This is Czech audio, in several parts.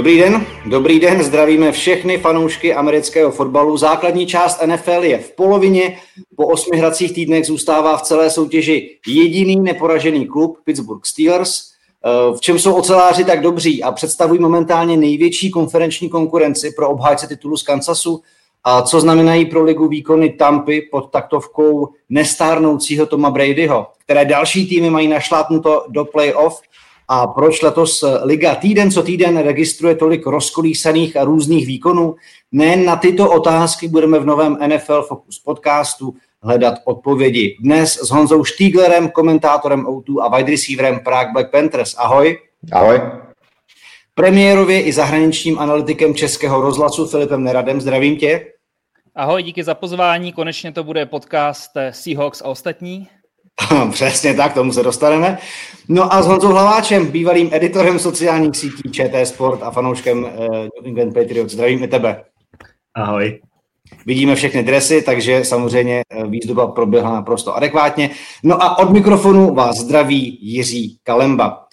Dobrý den, dobrý den, zdravíme všechny fanoušky amerického fotbalu. Základní část NFL je v polovině, po osmi hracích týdnech zůstává v celé soutěži jediný neporažený klub Pittsburgh Steelers. Eh, v čem jsou oceláři tak dobří a představují momentálně největší konferenční konkurenci pro obhájce titulu z Kansasu? A co znamenají pro ligu výkony Tampy pod taktovkou nestárnoucího Toma Bradyho, které další týmy mají našlápnuto do playoff a proč letos Liga týden co týden registruje tolik rozkolísaných a různých výkonů? Nejen na tyto otázky budeme v novém NFL Focus podcastu hledat odpovědi. Dnes s Honzou Štíglerem, komentátorem O2 a wide receiverem Prague Black Panthers. Ahoj. Ahoj. Premiérově i zahraničním analytikem Českého rozhlasu Filipem Neradem. Zdravím tě. Ahoj, díky za pozvání. Konečně to bude podcast Seahawks a ostatní. Přesně tak, tomu se dostaneme. No a s Honzou Hlaváčem, bývalým editorem sociálních sítí ČT Sport a fanouškem uh, New England Patriots. Zdravím i tebe. Ahoj. Vidíme všechny dresy, takže samozřejmě eh, výzdoba proběhla naprosto adekvátně. No a od mikrofonu vás zdraví Jiří Kalemba.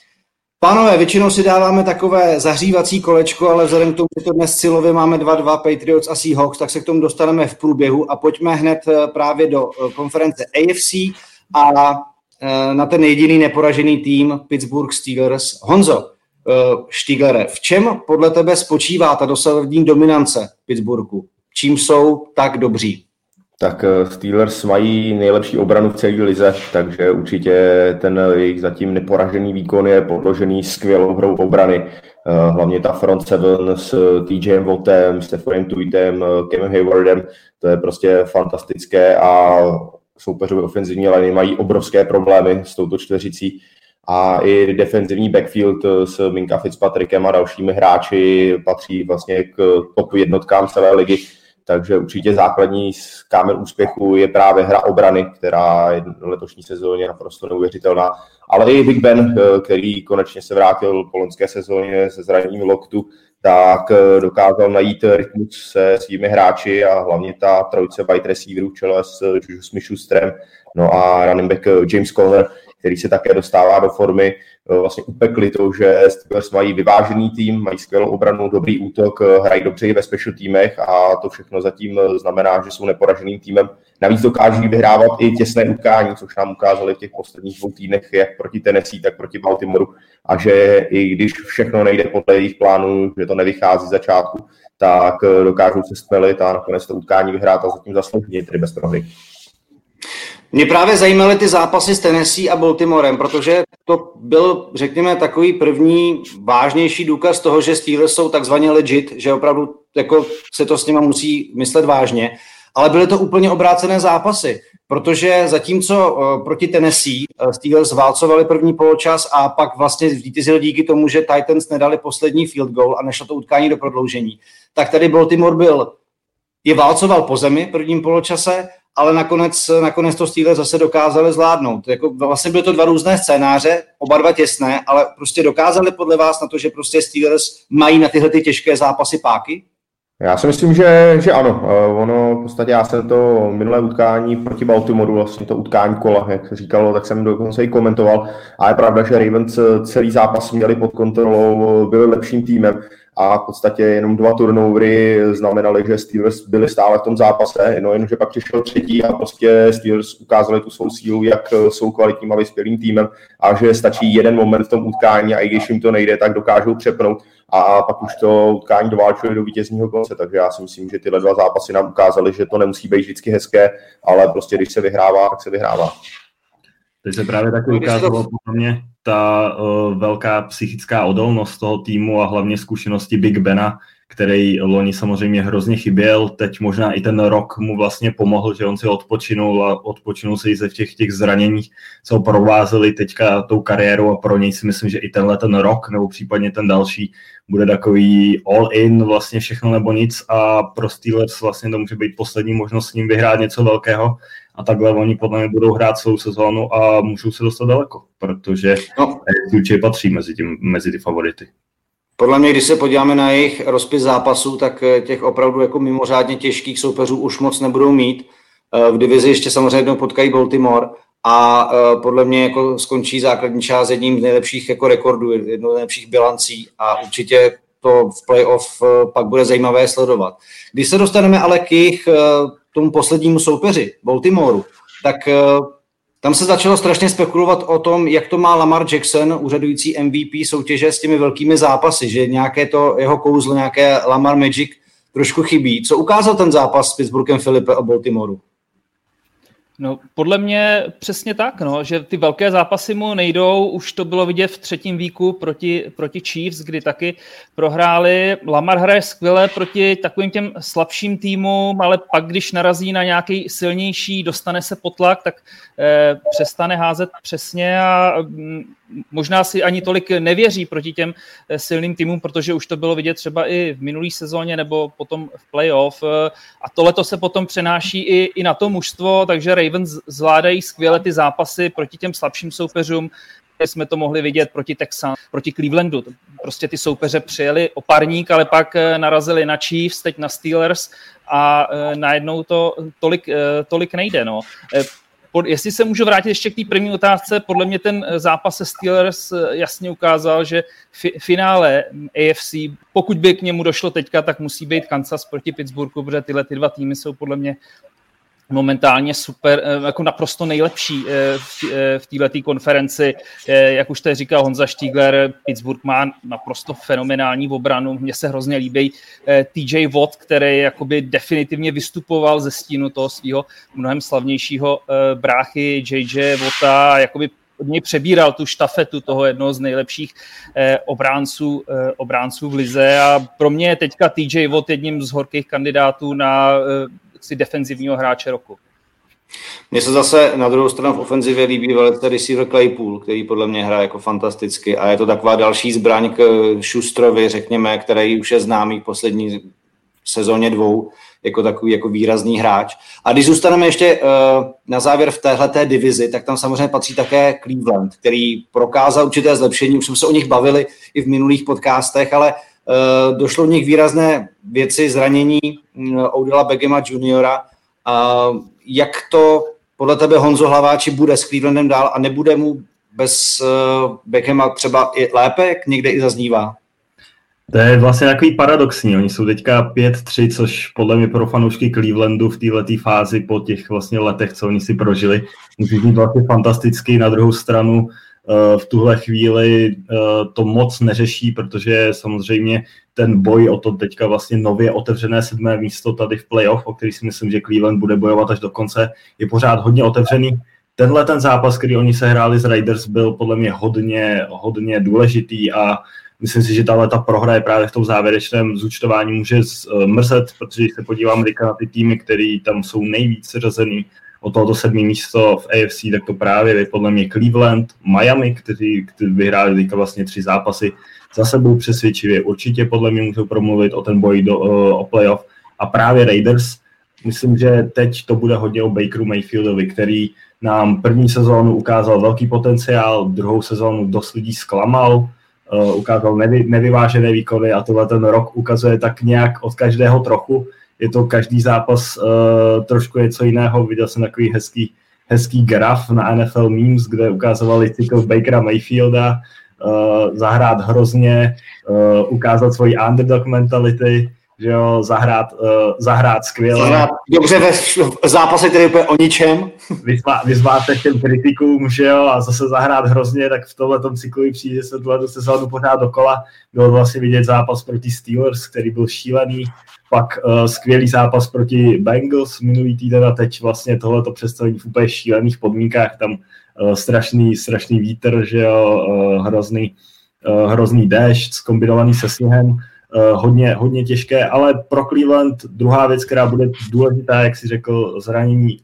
Pánové, většinou si dáváme takové zahřívací kolečko, ale vzhledem k tomu, že to dnes silově máme 2-2 Patriots a Seahawks, tak se k tomu dostaneme v průběhu a pojďme hned eh, právě do konference AFC a e, na ten jediný neporažený tým Pittsburgh Steelers. Honzo, Štiglere, v čem podle tebe spočívá ta dosavadní dominance Pittsburghu? Čím jsou tak dobří? Tak e, Steelers mají nejlepší obranu v celé lize, takže určitě ten jejich zatím neporažený výkon je podložený skvělou hrou obrany. E, hlavně ta front seven s TJem Wattem, Stephenem Tuitem, Kevin Haywardem, to je prostě fantastické a soupeřové ofenzivní liney mají obrovské problémy s touto čtveřicí a i defenzivní backfield s Minka Fitzpatrickem a dalšími hráči patří vlastně k top jednotkám celé ligy, takže určitě základní kámen úspěchu je právě hra obrany, která je letošní sezóně naprosto neuvěřitelná, ale i Big Ben, který konečně se vrátil po loňské sezóně se zraněním loktu, tak eh, dokázal najít rytmus se svými hráči a hlavně ta trojice wide receiverů čele s Juju Smith-Schusterem, no a running back eh, James Conner, který se také dostává do formy, eh, vlastně upekli to, že Steelers mají vyvážený tým, mají skvělou obranu, dobrý útok, hrají dobře i ve special týmech a to všechno zatím znamená, že jsou neporaženým týmem. Navíc dokáží vyhrávat i těsné utkání, což nám ukázali v těch posledních dvou týdnech, jak proti Tennessee, tak proti Baltimoru. A že i když všechno nejde podle jejich plánů, že to nevychází z začátku, tak dokážou se stmelit a nakonec to utkání vyhrát a zatím zasloužit, tedy bez prohry. Mě právě zajímaly ty zápasy s Tennessee a Baltimorem, protože to byl, řekněme, takový první vážnější důkaz toho, že Steelers jsou takzvaně legit, že opravdu jako se to s nima musí myslet vážně. Ale byly to úplně obrácené zápasy, protože zatímco uh, proti Tennessee uh, Steelers válcovali první poločas a pak vlastně vítězili díky tomu, že Titans nedali poslední field goal a nešlo to utkání do prodloužení, tak tady Baltimore byl, je válcoval po zemi prvním poločase, ale nakonec, nakonec to Steelers zase dokázali zvládnout. Jako vlastně byly to dva různé scénáře, oba dva těsné, ale prostě dokázali podle vás na to, že prostě Steelers mají na tyhle ty těžké zápasy páky? Já si myslím, že, že ano. Eh, ono, v podstatě já jsem to minulé utkání proti Baltimoru, vlastně to utkání kola, jak se říkalo, tak jsem dokonce i komentoval. A je pravda, že Ravens celý zápas měli pod kontrolou, byli lepším týmem a v podstatě jenom dva turnovery znamenaly, že Steelers byli stále v tom zápase, no jenomže pak přišel třetí a prostě Steelers ukázali tu svou sílu, jak jsou kvalitním a vyspělým týmem a že stačí jeden moment v tom utkání a i když jim to nejde, tak dokážou přepnout a pak už to utkání doválčili do vítězního konce, takže já si myslím, že tyhle dva zápasy nám ukázaly, že to nemusí být vždycky hezké, ale prostě když se vyhrává, tak se vyhrává. Teď se právě taky ukázalo podle mě ta uh, velká psychická odolnost toho týmu a hlavně zkušenosti Big Bena, který loni samozřejmě hrozně chyběl, teď možná i ten rok mu vlastně pomohl, že on si odpočinul a odpočinul se i ze těch, těch zraněních, co ho provázeli teďka tou kariérou a pro něj si myslím, že i tenhle ten rok nebo případně ten další bude takový all in, vlastně všechno nebo nic a pro Steelers vlastně to může být poslední možnost s ním vyhrát něco velkého a takhle oni podle mě budou hrát celou sezónu a můžou se dostat daleko, protože no. určitě patří mezi, tím, mezi ty favority. Podle mě, když se podíváme na jejich rozpis zápasů, tak eh, těch opravdu jako mimořádně těžkých soupeřů už moc nebudou mít. Eh, v divizi ještě samozřejmě jednou potkají Baltimore a eh, podle mě jako skončí základní část jedním z nejlepších jako rekordů, jednou z nejlepších bilancí a určitě to v playoff pak bude zajímavé sledovat. Když se dostaneme ale k jich, tomu poslednímu soupeři, Baltimoreu, tak tam se začalo strašně spekulovat o tom, jak to má Lamar Jackson, úřadující MVP soutěže s těmi velkými zápasy, že nějaké to jeho kouzlo, nějaké Lamar Magic trošku chybí. Co ukázal ten zápas s Pittsburghem Filipe a Baltimoreu? No, podle mě přesně tak, no, že ty velké zápasy mu nejdou, už to bylo vidět v třetím víku proti, proti Chiefs, kdy taky prohráli. Lamar hraje skvěle proti takovým těm slabším týmům, ale pak, když narazí na nějaký silnější, dostane se potlak, tak eh, přestane házet přesně a mm, možná si ani tolik nevěří proti těm eh, silným týmům, protože už to bylo vidět třeba i v minulý sezóně nebo potom v playoff. Eh, a tohle to se potom přenáší i, i na to mužstvo, takže Ravens zvládají skvěle ty zápasy proti těm slabším soupeřům, jsme to mohli vidět proti Texan, proti Clevelandu. Prostě ty soupeře přijeli o parník, ale pak eh, narazili na Chiefs, teď na Steelers a najednou to tolik, tolik nejde. No pod, jestli se můžu vrátit ještě k té první otázce, podle mě ten eh, zápas se Steelers eh, jasně ukázal, že fi, finále AFC, pokud by k němu došlo teďka, tak musí být Kansas proti Pittsburghu, protože tyhle ty dva týmy jsou podle mě momentálně super, eh, jako naprosto nejlepší eh, v eh, této konferenci. Jak už tady říkal Honza Stiegler, Pittsburgh má naprosto fenomenální obranu. Mně se hrozně líbí TJ Watt, který jakoby definitivně vystupoval ze stínu toho svého mnohem slavnějšího bráchy JJ Watta, jakoby od něj přebíral tu štafetu toho jednoho z nejlepších eh, obránců, eh, obránců v lize a pro mě je teďka TJ Watt jedním z horkých kandidátů na eh, si defenzivního hráče roku. Mně se zase na druhou stranu v ofenzivě líbí velice receiver Claypool, který podle mě hraje jako fantasticky a je to taková další zbraň k Šustrovi, řekněme, který už je známý v poslední sezóně dvou, jako takový jako výrazný hráč. A když zůstaneme ještě uh, na závěr v téhleté divizi, tak tam samozřejmě patří také Cleveland, který prokázal určité zlepšení, už jsme se o nich bavili i v minulých podcastech, ale došlo v nich výrazné věci, zranění uh, Odela Begema juniora. Uh, jak to podle tebe Honzo Hlaváči bude s Clevelandem dál a nebude mu bez uh, Beckhama třeba i lépe, jak někde i zaznívá? To je vlastně takový paradoxní. Oni jsou teďka 5-3, což podle mě pro fanoušky Clevelandu v této fázi po těch vlastně letech, co oni si prožili, může být vlastně fantastický. Na druhou stranu eh, v tuhle chvíli eh, to moc neřeší, protože samozřejmě ten boj o to teďka vlastně nově otevřené sedmé místo tady v playoff, o který si myslím, že Cleveland bude bojovat až do konce, je pořád hodně otevřený. Tenhle ten zápas, který oni se hráli s Raiders, byl podle mě hodně, hodně důležitý a Myslím si, že tahle ta prohra je právě v tom závěrečném zúčtování může zmrzet, eh, protože když se podívám na ty týmy, které tam jsou nejvíc řazený o tohoto sedmý místo v AFC, tak to právě je podle mě Cleveland, Miami, kteří, kteří vyhráli teďka vlastně tři zápasy za sebou přesvědčivě. Určitě podle mě můžou promluvit o ten boj do, o playoff. A právě Raiders, myslím, že teď to bude hodně o Bakeru Mayfieldovi, který nám první sezónu ukázal velký potenciál, druhou sezónu dost lidí zklamal, uh, ukázal nevy, nevyvážené výkony a tohle ten rok ukazuje tak nějak od každého trochu. Je to každý zápas uh, trošku něco jiného. Viděl jsem takový hezký, hezký graf na NFL Memes, kde ukázali cykl Bakera Mayfielda, uh, zahrát hrozně, uh, ukázat svoji underdog mentality, že jo, zahrát, uh, zahrát skvěle. Zahrát dobře ve zápase, který je o ničem. Vyzvá, vyzvát se těm kritikům, že jo, a zase zahrát hrozně, tak v tomhle tom cyklu přijde se tuhle sezónu pořád dokola. Bylo vlastně vidět zápas proti Steelers, který byl šílený, pak uh, skvělý zápas proti Bengals minulý týden a teď vlastně tohleto představení v úplně šílených podmínkách, tam uh, strašný, strašný vítr, že jo, uh, hrozný, uh, hrozný déšť skombinovaný se sněhem hodně, hodně těžké, ale pro Cleveland druhá věc, která bude důležitá, jak si řekl, zranění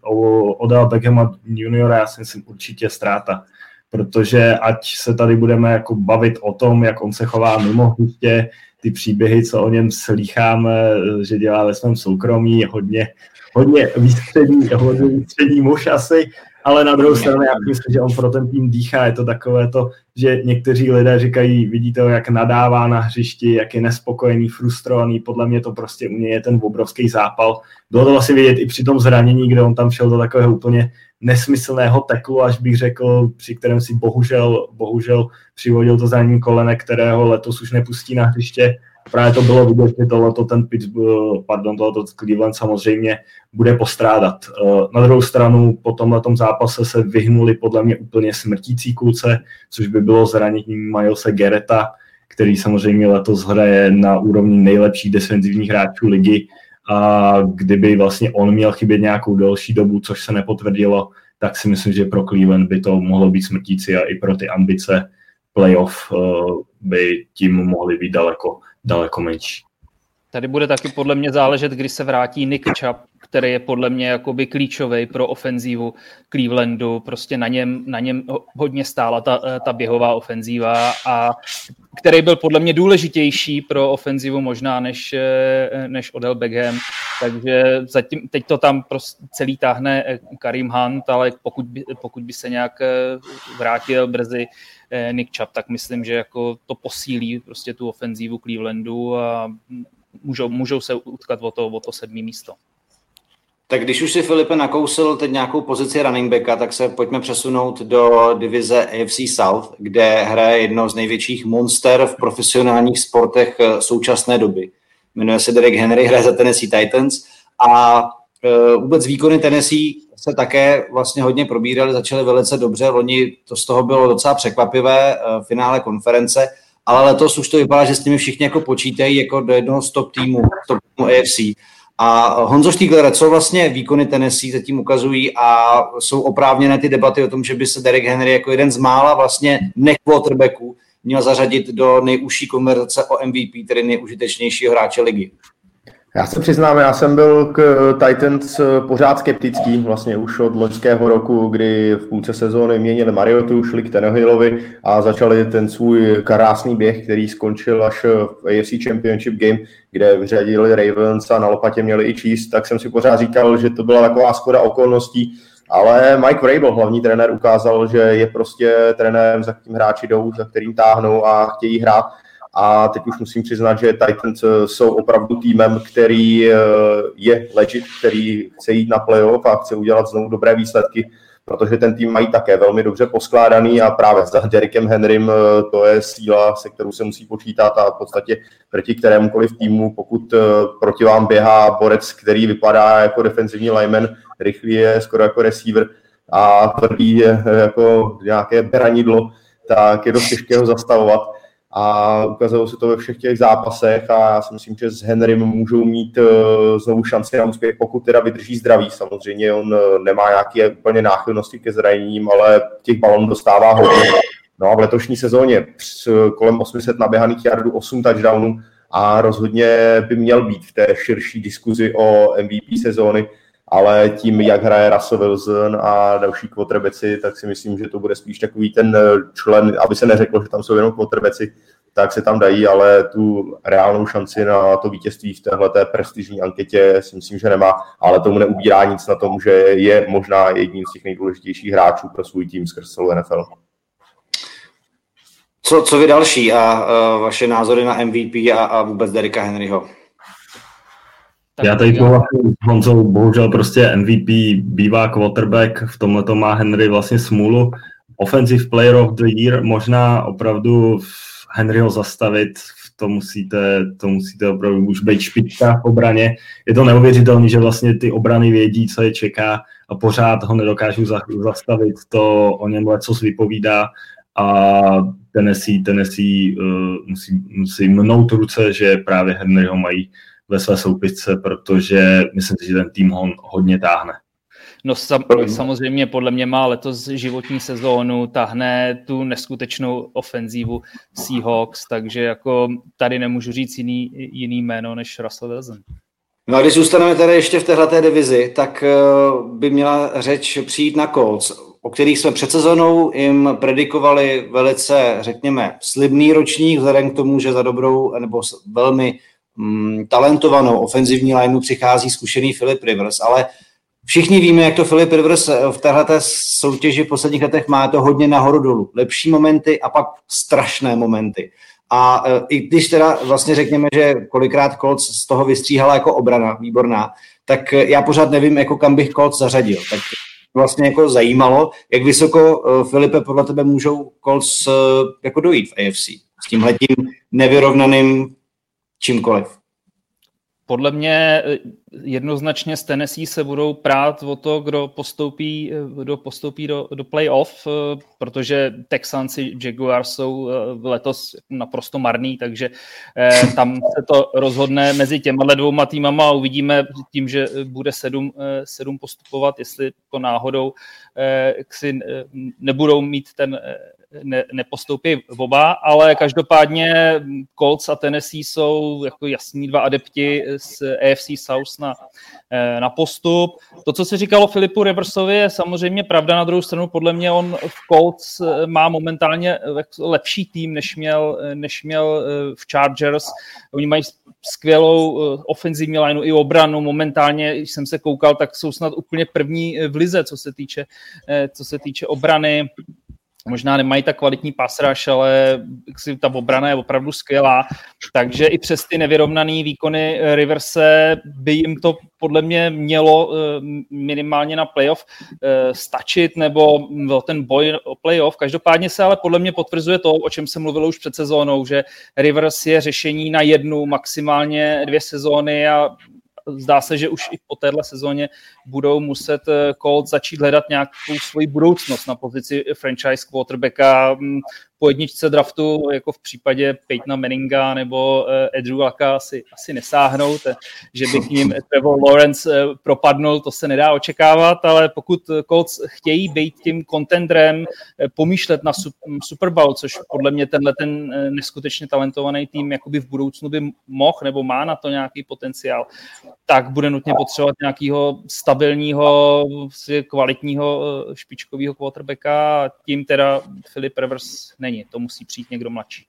Odell Beckhama juniora, já si myslím určitě ztráta, protože ať se tady budeme jako bavit o tom, jak on se chová mimo hřiště, ty příběhy, co o něm slýcháme, že dělá ve svém soukromí, hodně, hodně výstřední, hodně výstřední muž asi, ale na druhou stranu já myslím, že on pro ten tým dýchá, je to takové to, že někteří lidé říkají, vidíte ho, jak nadává na hřišti, jak je nespokojený, frustrovaný, podle mě to prostě u něj je ten obrovský zápal. Bylo to vlastně vidět i při tom zranění, kde on tam šel do takového úplně nesmyslného teklu, až bych řekl, při kterém si bohužel, bohužel přivodil to zranění kolene, kterého letos už nepustí na hřiště právě to bylo vidět, že tohleto ten Pittsburgh, pardon, tohleto Cleveland samozřejmě bude postrádat. Na druhou stranu po tomhle zápase se vyhnuli podle mě úplně smrtící kulce, což by bylo zranění Milese Gereta, který samozřejmě letos hraje na úrovni nejlepších defenzivních hráčů ligy a kdyby vlastně on měl chybět nějakou delší dobu, což se nepotvrdilo, tak si myslím, že pro Cleveland by to mohlo být smrtící a i pro ty ambice playoff eh, by tím mohly být daleko, daleko menší. Tady bude taky podle mě záležet, kdy se vrátí Nick Chubb, který je podle mě jakoby klíčový pro ofenzívu Clevelandu. Prostě na něm, na něm hodně stála ta, ta běhová ofenzíva a který byl podle mě důležitější pro ofenzivu možná než, než Odell Beckham. Takže zatím, teď to tam prostě celý táhne Karim Hunt, ale pokud by, pokud by se nějak vrátil brzy Nick Chubb, tak myslím, že jako to posílí prostě tu ofenzívu Clevelandu a můžou, můžou se utkat o to, o to sedmý místo. Tak když už si Filipe nakousil teď nějakou pozici running backa, tak se pojďme přesunout do divize AFC South, kde hraje jedno z největších monster v profesionálních sportech eh, současné doby. Jmenuje se Derek Henry, hraje za Tennessee Titans a uh, vůbec výkony Tennessee se také vlastně hodně probíraly, začaly velice dobře, loni to z toho bylo docela překvapivé, uh, finále konference, ale letos už to vypadá, že s nimi všichni jako počítají jako do jednoho z top týmu, top týmu AFC. A Honzo Štíglere, co vlastně výkony Tennessee zatím ukazují a jsou oprávněné ty debaty o tom, že by se Derek Henry jako jeden z mála vlastně ne quarterbacků měl zařadit do nejužší konverzace o MVP, tedy nejužitečnějšího hráče ligy? Já se přiznám, já jsem byl k Titans pořád skeptický, vlastně už od loňského roku, kdy v půlce sezóny měnili Mariotu, šli k Tannehillovi a začali ten svůj krásný běh, který skončil až v AFC Championship Game, kde vyřadili Ravens a na lopatě měli i Chiefs, tak jsem si pořád říkal, že to byla taková skoda okolností, ale Mike Vrabel, hlavní trenér, ukázal, že je prostě trenérem, za kterým hráči jdou, za kterým táhnou a chtějí hrát a teď už musím přiznat, že Titans eh, jsou opravdu týmem, který eh, je legit, který chce jít na playoff a chce udělat znovu dobré výsledky, protože ten tým mají také velmi dobře poskládaný a právě s Derrickem Henrym eh, to je síla, se kterou se musí počítat a v podstatě proti kterémukoliv týmu, pokud proti vám běhá borec, který vypadá jako defenzivní lineman, rychlý je skoro jako receiver a tvrdý je jako nějaké beranidlo, tak je dost těžké ho zastavovat a ukazuje se to ve všech těch zápasech a já si myslím, že s Henrym můžou mít uh, znovu šanci na úspěch, pokud teda vydrží zdraví. Samozřejmě on uh, nemá nějaké úplně náchylnosti ke zraněním, ale těch balonů dostává hodně. No a v letošní sezóně s kolem 800 naběhaných jardů, 8 touchdownů a rozhodně by měl být v té širší diskuzi o MVP sezóny, ale tím, jak hraje Russell Wilson a další quarterbacki, tak si myslím, že to bude spíš takový ten člen, aby se neřeklo, že tam jsou jenom quarterbacki, tak se tam dají, ale tu reálnou šanci na to vítězství v téhle prestižní anketě si myslím, že nemá, ale tomu neubírá nic na tom, že je možná jedním z těch nejdůležitějších hráčů pro svůj tým skrz celou NFL. Co, co vy další a, a vaše názory na MVP a, a vůbec Derika Henryho? Tak Já tady souhlasím s Honzou, bohužel prostě MVP bývá quarterback, v tomhle to má Henry vlastně smůlu. Offensive Player of the Year, možná opravdu Henryho zastavit, to musíte, to musíte opravdu už být špička v obraně. Je to neuvěřitelné, že vlastně ty obrany vědí, co je čeká a pořád ho nedokážu zastavit. To o něm co vypovídá a Tennessee, Tennessee uh, musí, musí mnout ruce, že právě Henryho mají ve své soupisce, protože myslím si, že ten tým ho hodně táhne. No sam, samozřejmě podle mě má letos životní sezónu, tahne tu neskutečnou ofenzívu Seahawks, takže jako tady nemůžu říct jiný, jiný jméno než Russell Wilson. No a když zůstaneme tady ještě v téhleté divizi, tak eh, by měla řeč přijít na Colts, o kterých jsme před sezónou jim predikovali velice, řekněme, slibný ročník, vzhledem k tomu, že za dobrou nebo velmi mm, talentovanou ofenzivní lineu přichází zkušený Philip Rivers, ale všichni víme, jak to Philip Rivers eh, v této soutěži v posledních letech má to hodně nahoru dolů. Lepší momenty a pak strašné momenty. A e, i když teda vlastně řekněme, že kolikrát Colts z toho vystříhala jako obrana, výborná, tak já pořád nevím, jako kam bych Colts zařadil. Tak vlastně jako zajímalo, jak vysoko, Filipe, podle tebe můžou Colts jako dojít v AFC s tímhletím nevyrovnaným čímkoliv? Podle mě eh, jednoznačně z Tennessee se budou prát o to, kdo postoupí, eh, kdo postoupí do, do playoff, eh, protože Texans i Jaguars jsou letos naprosto marný, takže tam se to rozhodne mezi těma dvouma týmama a uvidíme tím, že bude sedm, sedm postupovat, jestli to náhodou si nebudou mít ten ne, nepostoupí oba, ale každopádně Colts a Tennessee jsou jako jasní dva adepti z AFC South na, eh, na postup. To, co se říkalo Filipu Riversovi, je samozřejmě pravda. Na druhou stranu, podle mě on v Colts eh, má momentálně lepší tým, než měl, než měl eh, v Chargers. Oni mají skvělou ofenzivní lineu i obranu. Momentálně, když jsem se koukal, tak jsou snad úplně první v lize, co se týče, co se týče obrany možná nemají tak kvalitní pasraž, ale ta obrana je opravdu skvělá, takže i přes ty nevyrovnané výkony Riverse by jim to podle mě mělo eh, minimálně na playoff eh, stačit, nebo ten boj o playoff. Každopádně se ale podle mě potvrzuje to, o čem se mluvilo už před sezónou, že Rivers je řešení na jednu, maximálně dvě sezóny a zdá se, že už i po téhle sezóně budou muset eh, Colts začít hledat nějakou svoji budoucnost na pozici franchise quarterbacka. Po jedničce draftu, jako v případě Peytona Manninga nebo Edru eh, Laka asi, asi nesáhnout, že by k ním Trevor Lawrence eh, propadnul, to se nedá očekávat, ale pokud Colts chtějí být tím contendrem, pomýšlet na Super Bowl, což podle mě tenhle ten neskutečně talentovaný tým jakoby v budoucnu by mohl nebo má na to nějaký potenciál, tak bude nutně potřebovat nějakého stabilního, kvalitního špičkového quarterbacka a tím teda Philip Rivers není. To musí přijít někdo mladší.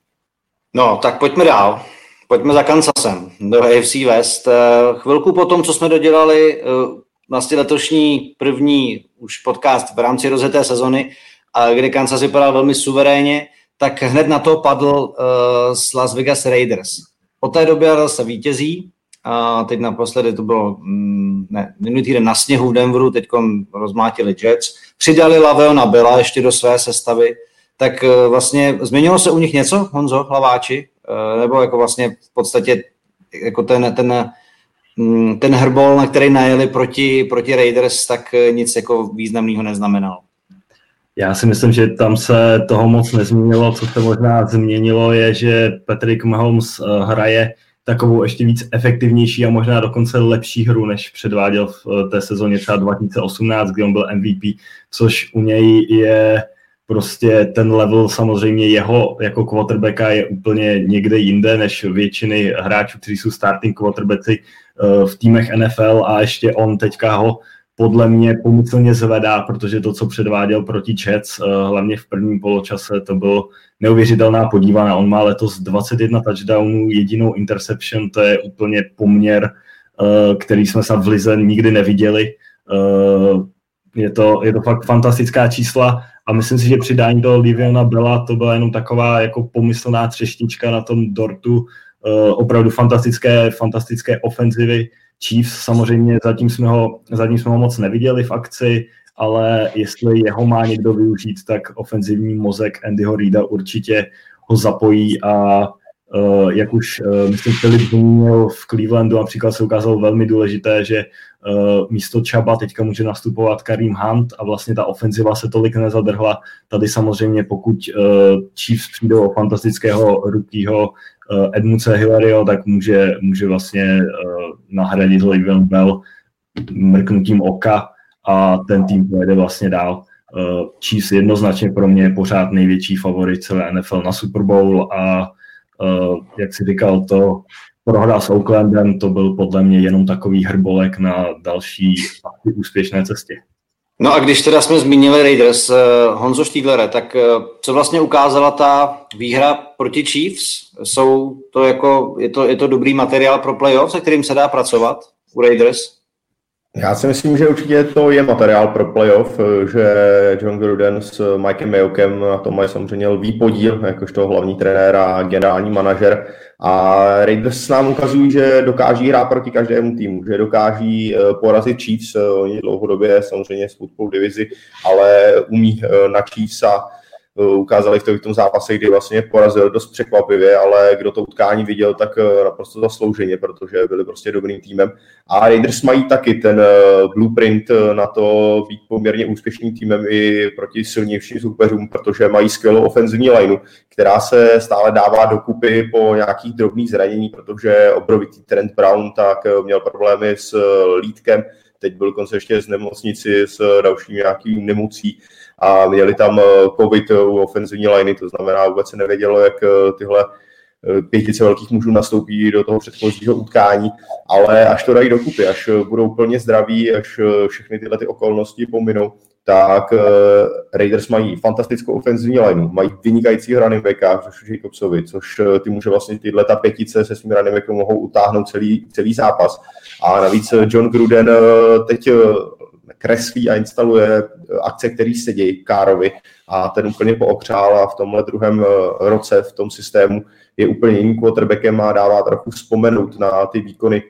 No, tak pojďme dál. Pojďme za Kansasem do AFC West. Eh, chvilku po tom, co jsme dodělali eh, vlastně letošní první už podcast v rámci rozjeté sezony, kde Kansas vypadal velmi suverénně, tak hned na to padl uh, z Las Vegas Raiders. Od té doby se vítězí, a teď naposledy to bylo mm, ne, minulý týden na sněhu v Denveru, teď rozmátili Jets, přidali Laveona Bela ještě do své sestavy, tak eh, vlastně změnilo se u nich něco, Honzo, hlaváči? Eh, nebo jako vlastně v podstatě jako ten, ten, mm, ten herbol, na který najeli proti, proti Raiders, tak eh, nic jako významného neznamenal. Já si myslím, že tam se toho moc nezměnilo. Co se možná změnilo, je, že Patrick Mahomes hraje takovou ještě víc efektivnější a možná dokonce lepší hru, než předváděl v té sezóně třeba 2018, kdy on byl MVP, což u něj je prostě ten level samozřejmě jeho jako quarterbacka je úplně někde jinde než většiny hráčů, kteří jsou starting quarterbacki eh, v týmech NFL a ještě on teďka ho podle mě pomyslně zvedá, protože to, co předváděl proti Jets, eh, hlavně v prvním poločase, to bylo neuvěřitelná podívaná. On má letos 21 touchdownů, jedinou interception, to je úplně poměr, eh, který jsme se v Lize nikdy neviděli. Je to, je to fakt fantastická čísla a myslím si, že přidání toho Liviona Bela to byla jenom taková jako pomyslná třešnička na tom dortu. Opravdu fantastické, fantastické ofenzivy. Chiefs samozřejmě zatím jsme, ho, zatím jsme ho moc neviděli v akci, ale jestli jeho má někdo využít, tak ofenzivní mozek Andyho Reida určitě ho zapojí a Uh, jak už uh, myslím Filip zmínil v Clevelandu například se ukázalo velmi důležité, že uh, místo Čaba teďka může nastupovat Karim Hunt a vlastně ta ofenziva se tolik nezadrhla. Tady samozřejmě pokud Chiefs přijdou o fantastického rukýho uh, Edmunce Hilario, tak může, může vlastně uh, nahradit Le'Veon Bell mrknutím oka a ten tým pojede vlastně dál. Uh, Chiefs jednoznačně pro mě je pořád největší favorit celé NFL na Super Bowl a jak si říkal, to prohra s Oaklandem, to byl podle mě jenom takový hrbolek na další úspěšné cestě. No a když teda jsme zmínili Raiders, uh, Honzo Stieglere, tak uh, co vlastně ukázala ta výhra proti Chiefs? Jsou to jako, je to, je to dobrý materiál pro playoff, se kterým se dá pracovat u Raiders? Já si myslím, že určitě to je materiál pro playoff, že John Gruden s Mikem Mayokem na tom mají samozřejmě lvý podíl, jakožto hlavní trenér a generální manažer. A Raiders nám ukazují, že dokáží hrát proti každému týmu, že dokáží eh, porazit Chiefs, eh, oni dlouhodobě samozřejmě s divizi, ale umí eh, na Chiefs a ukázali v tom zápase, kdy vlastně porazil dost překvapivě, ale kdo to utkání viděl, tak naprosto zaslouženě, protože byli prostě dobrým týmem. A Raiders mají taky ten blueprint na to být poměrně úspěšným týmem i proti silnějším soupeřům, protože mají skvělou ofenzivní lineu, která se stále dává dokupy po nějakých drobných zranění, protože obrovitý Trent Brown tak měl problémy s lítkem, teď byl konce ještě z nemocnici s další nějaký nemocí a měli tam covid u ofenzivní liney, to znamená vůbec se nevědělo, jak tyhle pětice velkých mužů nastoupí do toho předchozího utkání, ale až to dají dokupy, až budou plně zdraví, až všechny tyhle ty okolnosti pominou, tak uh, Raiders mají fantastickou ofenzivní lineu, mají vynikající running backa, což Jacobsovi, což ty může vlastně tyhle ta pětice se svým backem mohou utáhnout celý, celý zápas. A navíc John Gruden uh, teď kreslí a instaluje akce, které se dějí Károvi a ten úplně pookřál a v tomhle druhém roce v tom systému je úplně jiným quarterbackem a dává trochu vzpomenout na ty výkony,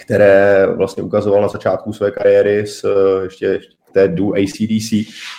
které vlastně ukazoval na začátku své kariéry s ještě té du ACDC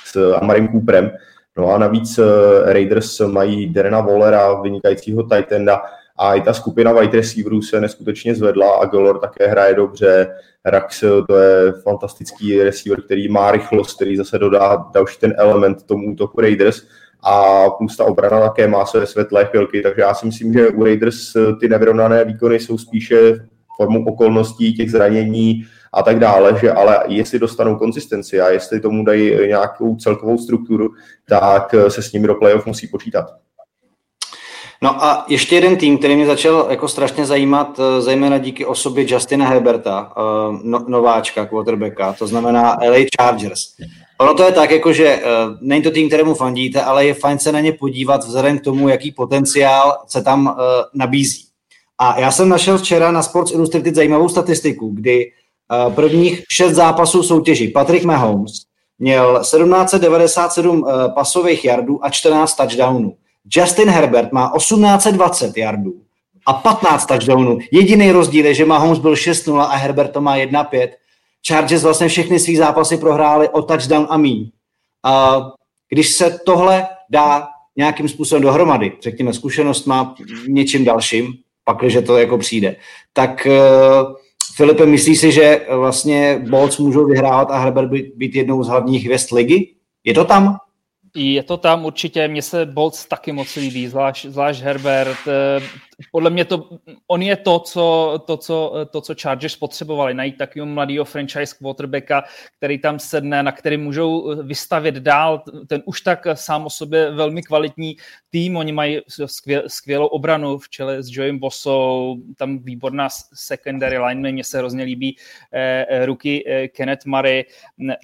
s Amarem Cooperem. No a navíc Raiders mají Derena Wallera, vynikajícího Titanda, a i ta skupina wide receiverů se neskutečně zvedla a Golor také hraje dobře. Rax to je fantastický receiver, který má rychlost, který zase dodá další ten element tomu útoku Raiders a plus ta obrana také má své světlé chvilky, takže já si myslím, že u Raiders ty nevyrovnané výkony jsou spíše formou okolností, těch zranění a tak dále, že ale jestli dostanou konzistenci a jestli tomu dají nějakou celkovou strukturu, tak se s nimi do playoff musí počítat. No a ještě jeden tým, který mě začal jako strašně zajímat, eh, zejména díky osobě Justina Herberta, eh, no, nováčka, quarterbacka, to znamená LA Chargers. Ono to je tak, jako že uh, není to tým, kterému fandíte, ale je fajn se na ně podívat vzhledem k tomu, jaký potenciál se tam nabízí. A já jsem našel včera na Sports Illustrated zajímavou statistiku, kdy prvních šest zápasů soutěží Patrick Mahomes měl 1797 uh, pasových yardů a 14 touchdownů. Justin Herbert má 1820 yardů a 15 touchdownů. Jediný rozdíl je, že Mahomes byl 6-0 a Herbert to má 1-5. Chargers vlastně všechny své zápasy prohráli o touchdown a míň. A když se tohle dá nějakým způsobem dohromady, řekněme zkušenost má něčím dalším, pak, že to jako přijde, tak uh, Filipe, myslí si, že vlastně Bolts můžou vyhrávat a Herbert být, být jednou z hlavních hvězd ligy? Je to tam? Je to tam určitě, mně se Bolts taky moc líbí, zvlášť, zvlášť Herbert. Podle mě to, on je to, co, to, co, to, co Chargers potřebovali, najít takového mladého franchise quarterbacka, který tam sedne, na který můžou vystavit dál ten už tak sám o sobě velmi kvalitní tým. Oni mají skvěl, skvělou obranu v čele s Joeym Bossou, tam výborná secondary line, mně se hrozně líbí eh, eh ruky eh, Kenneth Murray.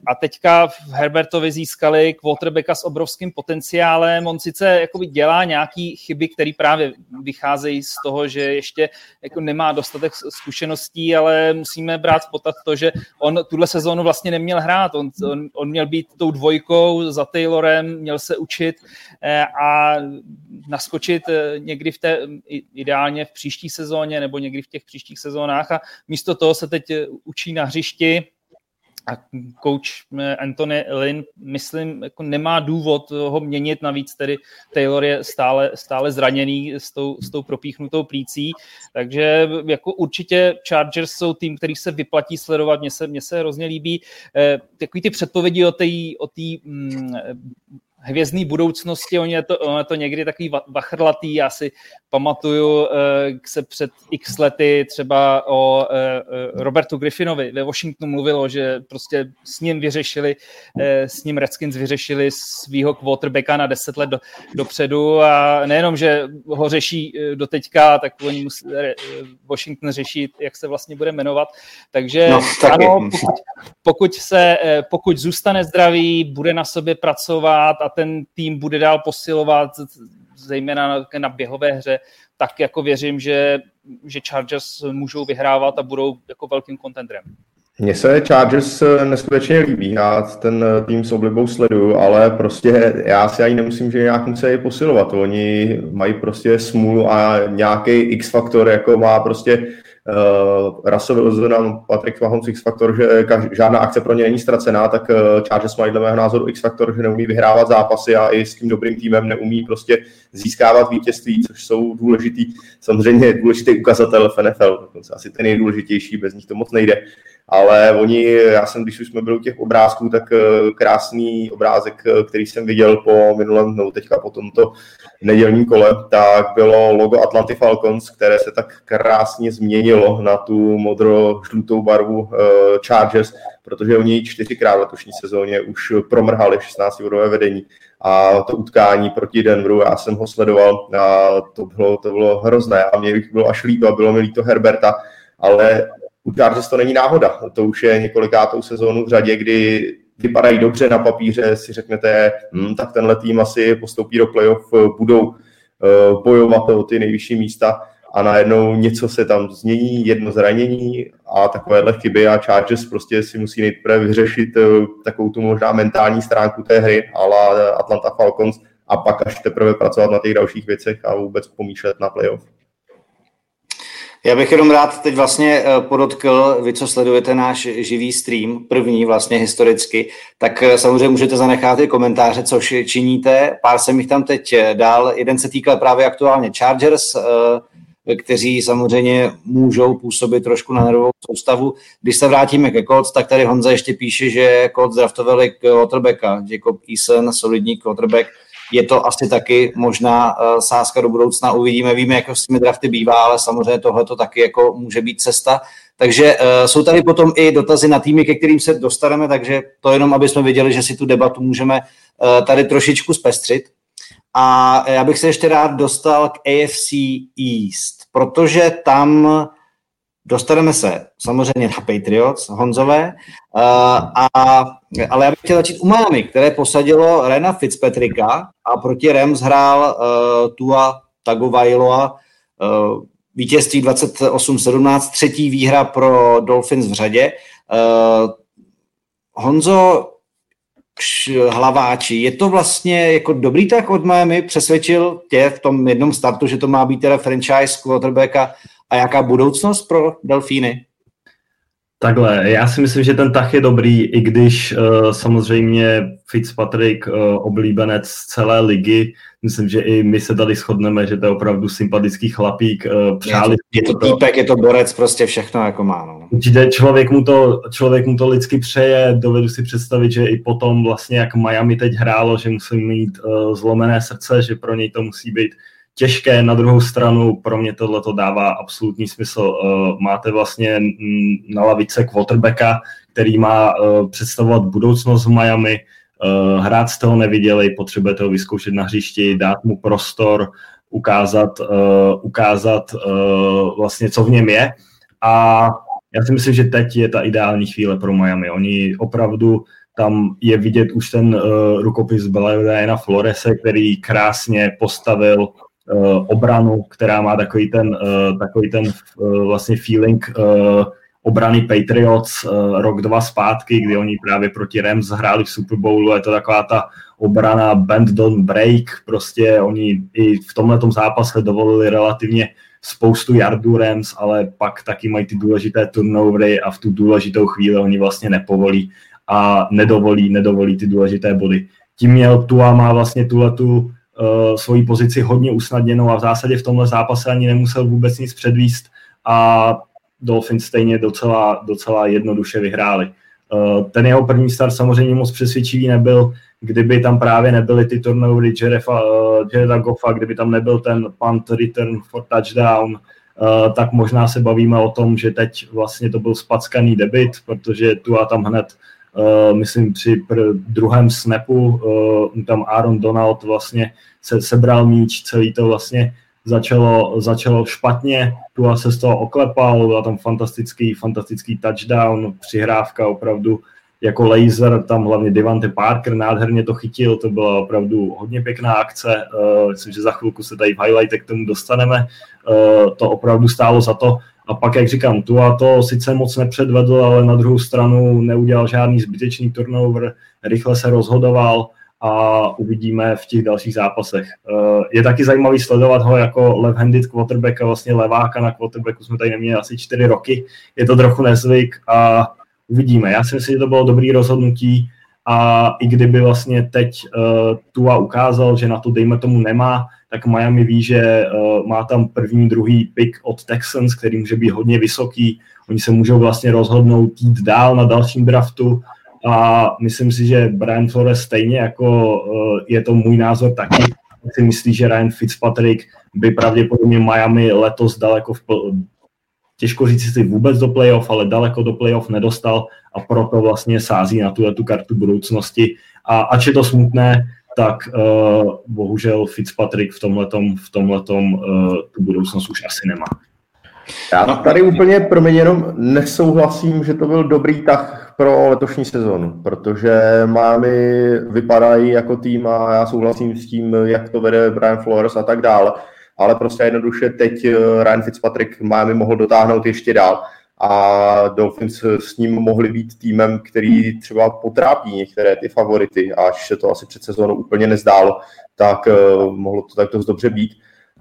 A teďka v Herbertovi získali quarterbacka s obrovským potenciálem. On sice jakoby dělá nějaký chyby, které právě vycházejí z toho, že ještě jako nemá dostatek zkušeností, ale musíme brát v potaz to, že on tuhle sezónu vlastně neměl hrát. On, on, on měl být tou dvojkou za Taylorem, měl se učit eh, a naskočit eh, někdy v té, ideálně v příští sezóně nebo někdy v těch příštích sezónách a místo toho se teď eh, učí na hřišti, a coach eh, Anthony Lynn, myslím, jako nemá důvod ho měnit, navíc tedy Taylor je stále, stále zraněný s tou, s tou propíchnutou plící, takže jako určitě Chargers jsou tým, který se vyplatí sledovat, mně se, mně se hrozně líbí. Eh, takový ty předpovědi o té o mm, hvězdné budoucnosti, on je, to, on je to někdy takový vachrlatý, já si pamatuju eh, se před x lety třeba o eh, eh, Robertu Griffinovi ve Washingtonu mluvilo, že prostě s ním vyřešili, s ním Redskins vyřešili svého quarterbacka na deset let do, dopředu. A nejenom, že ho řeší do teďka, tak oni musí, Washington řeší, jak se vlastně bude jmenovat, takže no, ano, pokud, pokud, se, pokud zůstane zdravý, bude na sobě pracovat a ten tým bude dál posilovat, zejména na, na běhové hře, tak jako věřím, že, že Chargers můžou vyhrávat a budou jako velkým kontendrem. Mně se Chargers neskutečně líbí, já ten tým s oblibou sleduju, ale prostě já si ani nemusím, že nějak musí posilovat. Oni mají prostě smůlu a nějaký X-faktor, jako má prostě uh, Russell Wilson Patrick Mahomes X-Factor, že kaž, žádná akce pro ně není ztracená, tak uh, Chargers mají dle mého názoru X-Faktor, že neumí vyhrávat zápasy a i s tím dobrým týmem neumí prostě získávat vítězství, což jsou důležitý, samozřejmě důležitý ukazatel v NFL, asi ten nejdůležitější, bez nich to moc nejde ale oni, já jsem, když už jsme byli u těch obrázků, tak eh, krásný obrázek, eh, který jsem viděl po minulém, no teďka po tomto nedělním kole, tak bylo logo Atlanty Falcons, které se tak krásně změnilo na tu modro-žlutou barvu eh, Chargers, protože oni čtyřikrát v letošní sezóně už promrhali 16 bodové vedení a to utkání proti Denveru, já jsem ho sledoval a to bylo, to bylo hrozné. A mě bylo až líto a bylo mi líto Herberta, ale u Chargers to není náhoda. To už je několikátou sezónu v řadě, kdy vypadají dobře na papíře, si řeknete, hm, tak tenhle tým asi postoupí do playoff, budou uh, bojovat o ty nejvyšší místa a najednou něco se tam změní, jedno zranění a takovéhle chyby a Chargers prostě si musí nejprve vyřešit uh, takovou tu možná mentální stránku té hry, ale Atlanta Falcons a pak až teprve pracovat na těch dalších věcech a vůbec pomýšlet na playoff. Já bych jenom rád teď vlastně eh, podotkl, vy, co sledujete náš živý stream, první vlastně historicky, tak eh, samozřejmě můžete zanechat i komentáře, což činíte. Pár jsem jich tam teď eh, dal. Jeden se týkal právě aktuálně Chargers, kteří samozřejmě můžou působit trošku na nervovou soustavu. Když se vrátíme ke Colts, tak tady Honza ještě píše, že Colts draftovali quarterbacka, Jacob Eason, solidní quarterback, je to asi taky možná uh, sázka do budoucna. Uvidíme, víme, jak s těmi drafty bývá, ale samozřejmě tohle to taky jako může být cesta. Takže uh, jsou tady potom i dotazy na týmy, ke kterým se dostaneme, takže to jenom, aby jsme viděli, že si tu debatu můžeme uh, tady trošičku zpestřit. A já bych se ještě rád dostal k AFC East, protože tam Dostaneme se samozřejmě na Patriots, Honzové, uh, a, ale já bych chtěl začít u Miami, které posadilo Rena Fitzpatricka a proti Rams hrál uh, Tua Tagovailoa uh, vítězství 28-17, třetí výhra pro Dolphins v řadě. Uh, Honzo, hlaváči, je to vlastně jako dobrý tak od Miami, přesvědčil tě v tom jednom startu, že to má být teda franchise quarterbacka a jaká budoucnost pro Delfíny? Takhle, já si myslím, že ten tah je dobrý, i když uh, samozřejmě Fitzpatrick, uh, oblíbenec celé ligy, myslím, že i my se tady shodneme, že to je opravdu sympatický chlapík. Uh, přáli je, to, je to týpek, je to borec, prostě všechno jako má. No. Určitě člověk mu, to, člověk mu to lidsky přeje, dovedu si představit, že i potom vlastně, jak Miami teď hrálo, že musí mít uh, zlomené srdce, že pro něj to musí být těžké. Na druhou stranu pro mě tohle to dává absolutní smysl. Eh, máte vlastně na lavice quarterbacka, který má eh, představovat budoucnost v Miami. Eh, hrát jste ho neviděli, potřebujete ho vyzkoušet na hřišti, dát mu prostor, ukázat, ukázat vlastně, co v něm je. A já si myslím, že teď je ta ideální chvíle pro Miami. Oni opravdu tam je vidět už ten uh, rukopis Beliana Florese, který krásně postavil obranu, která má takový ten, uh, takový ten uh, vlastně feeling obrany Patriots rok, dva zpátky, kdy oni právě proti Rams hráli v Super Bowlu, je to taková ta obrana bend don't break, prostě oni i v tomhle zápase dovolili relativně spoustu yardů Rams, ale pak taky mají ty důležité turnovery a v tu důležitou chvíli oni vlastně nepovolí a nedovolí, nedovolí ty důležité body. Tím měl Tua má vlastně tuhle tu uh, svoji pozici hodně usnadněnou a v zásadě v tomhle zápase ani nemusel vůbec nic předvíst a Dolphins stejně docela, docela jednoduše vyhráli. Uh, ten jeho první start samozřejmě moc přesvědčivý nebyl, kdyby tam právě nebyly ty turnovery uh, Jareda Goffa, kdyby tam nebyl ten punt return for touchdown, tak možná se bavíme o tom, že teď vlastně to byl spackaný debit, protože tu a tam hned Uh, myslím při pr- druhém snapu uh, tam Aaron Donald vlastně se sebral míč, celý to vlastně začalo, začalo špatně, tu se z toho oklepal, byl tam fantastický, fantastický touchdown, přihrávka opravdu jako laser, tam hlavně Devante Parker nádherně to chytil, to byla opravdu hodně pěkná akce, uh, myslím, že za chvilku se tady v highlightech k tomu dostaneme, uh, to opravdu stálo za to a pak, jak říkám, Tua to sice moc nepředvedl, ale na druhou stranu neudělal žádný zbytečný turnover, rychle se rozhodoval a uvidíme v těch dalších zápasech. Eh, je taky zajímavý sledovat ho jako left-handed quarterback a vlastně leváka na quarterbacku jsme tady neměli asi čtyři roky. Je to trochu nezvyk a uvidíme. Já si myslím, že to bylo dobrý rozhodnutí a i kdyby vlastně teď uh, Tua ukázal, že na to dejme tomu nemá, tak Miami ví, že uh, má tam první, druhý pick od Texans, který může být hodně vysoký. Oni se můžou vlastně rozhodnout jít dál na dalším draftu a myslím si, že Brian Flores stejně jako uh, je to můj názor taky, si myslí, že Ryan Fitzpatrick by pravděpodobně Miami letos daleko v, těžko říct, jestli vůbec do playoff, ale daleko do playoff nedostal a proto vlastně sází na tu, tu kartu budoucnosti. A ač je to smutné, tak uh, bohužel Fitzpatrick v tomhletom, v tomhletom uh, tu budoucnost už asi nemá. Já tady úplně, pro mě jenom nesouhlasím, že to byl dobrý tah pro letošní sezonu, protože Miami vypadají jako tým a já souhlasím s tím, jak to vede Brian Flores a tak dále, ale prostě jednoduše teď eh, Ryan Fitzpatrick Miami mohl dotáhnout ještě dál a Dolphins s ním mohli být týmem, který třeba potrápí některé ty favority, až se to asi před sezónou úplně nezdálo, tak uh, mohlo to takto dobře být.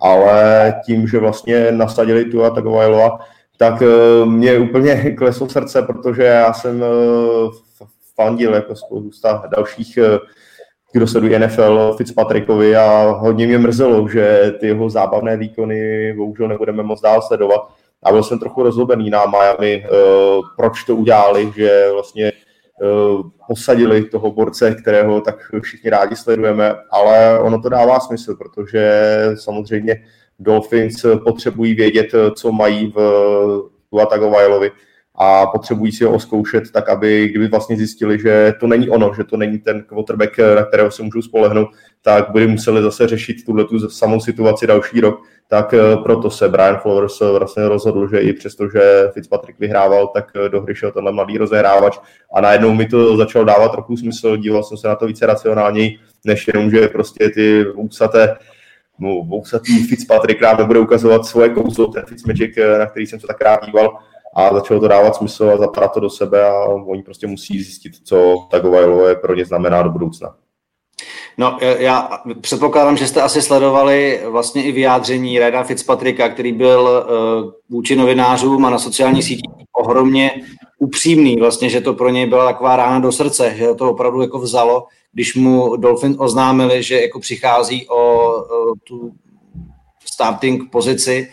Ale tím, že vlastně nasadili tu a Tagovailoa, tak uh, mě úplně kleslo srdce, protože já jsem fandil jako spousta dalších kdo sleduje NFL Fitzpatrickovi a hodně mě mrzelo, že ty jeho zábavné výkony bohužel nebudeme moc dál sledovat. A byl jsem trochu rozlobený na Miami, uh, proč to udělali, že vlastně uh, posadili toho borce, kterého tak všichni rádi sledujeme, ale ono to dává smysl, protože samozřejmě Dolphins potřebují vědět, co mají v Tua Tagovailovi a potřebují si ho oskoušet tak, aby kdyby vlastně zjistili, že to není ono, že to není ten quarterback, na kterého se můžou spolehnout, tak by museli zase řešit tuhle tu samou situaci další rok. Tak eh, proto se Brian Flowers vlastně rozhodl, že i přesto, že Fitzpatrick vyhrával, tak eh, do hry šel tenhle mladý rozehrávač a najednou mi to začalo dávat trochu smysl, díval jsem se na to více racionálněji, než jenom, že prostě ty úsaté no, Fitzpatrick nám nebude ukazovat svoje kouzlo, ten Fitzmagic, eh, na který jsem se tak rád díval, a začalo to dávat smysl a zapadat to do sebe a oni prostě musí zjistit, co Tagovailovo pro ně znamená do budoucna. No, já předpokládám, že jste asi sledovali vlastně i vyjádření Reda Fitzpatricka, který byl uh, vůči novinářům a na sociálních sítích ohromně upřímný, vlastně, že to pro něj byla taková rána do srdce, že to opravdu jako vzalo, když mu Dolphin oznámili, že jako přichází o, o tu starting pozici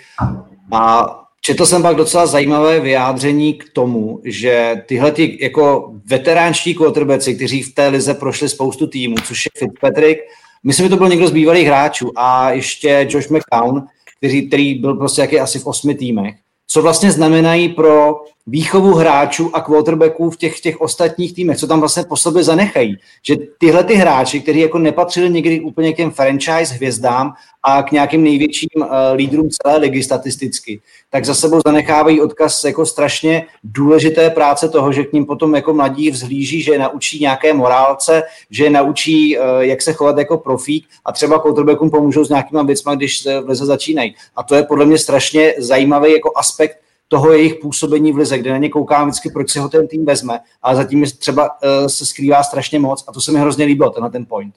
a Četl jsem pak docela zajímavé vyjádření k tomu, že tyhle ty jako veteránští quarterbacki, kteří v té lize prošli spoustu týmů, což je Fitzpatrick, myslím, že to byl někdo z bývalých hráčů a ještě Josh McCown, který, který byl prostě jaký asi v osmi týmech, co vlastně znamenají pro výchovu hráčů a quarterbacků v těch, těch ostatních týmech, co tam vlastně po sobě zanechají. Že tyhle ty hráči, kteří jako nepatřili někdy úplně k těm franchise hvězdám a k nějakým největším uh, lídrům celé ligy statisticky, tak za sebou zanechávají odkaz jako strašně důležité práce toho, že k ním potom jako mladí vzhlíží, že je naučí nějaké morálce, že je naučí, uh, jak se chovat jako profík a třeba quarterbackům pomůžou s nějakýma věcma, když v lize začínají. A to je podle mě strašně zajímavý jako aspekt toho jejich působení v lize, kde na ně koukám vždycky, proč si ho ten tým vezme, ale zatím je třeba uh, se skrývá strašně moc a to se mi hrozně líbilo, ten ten point.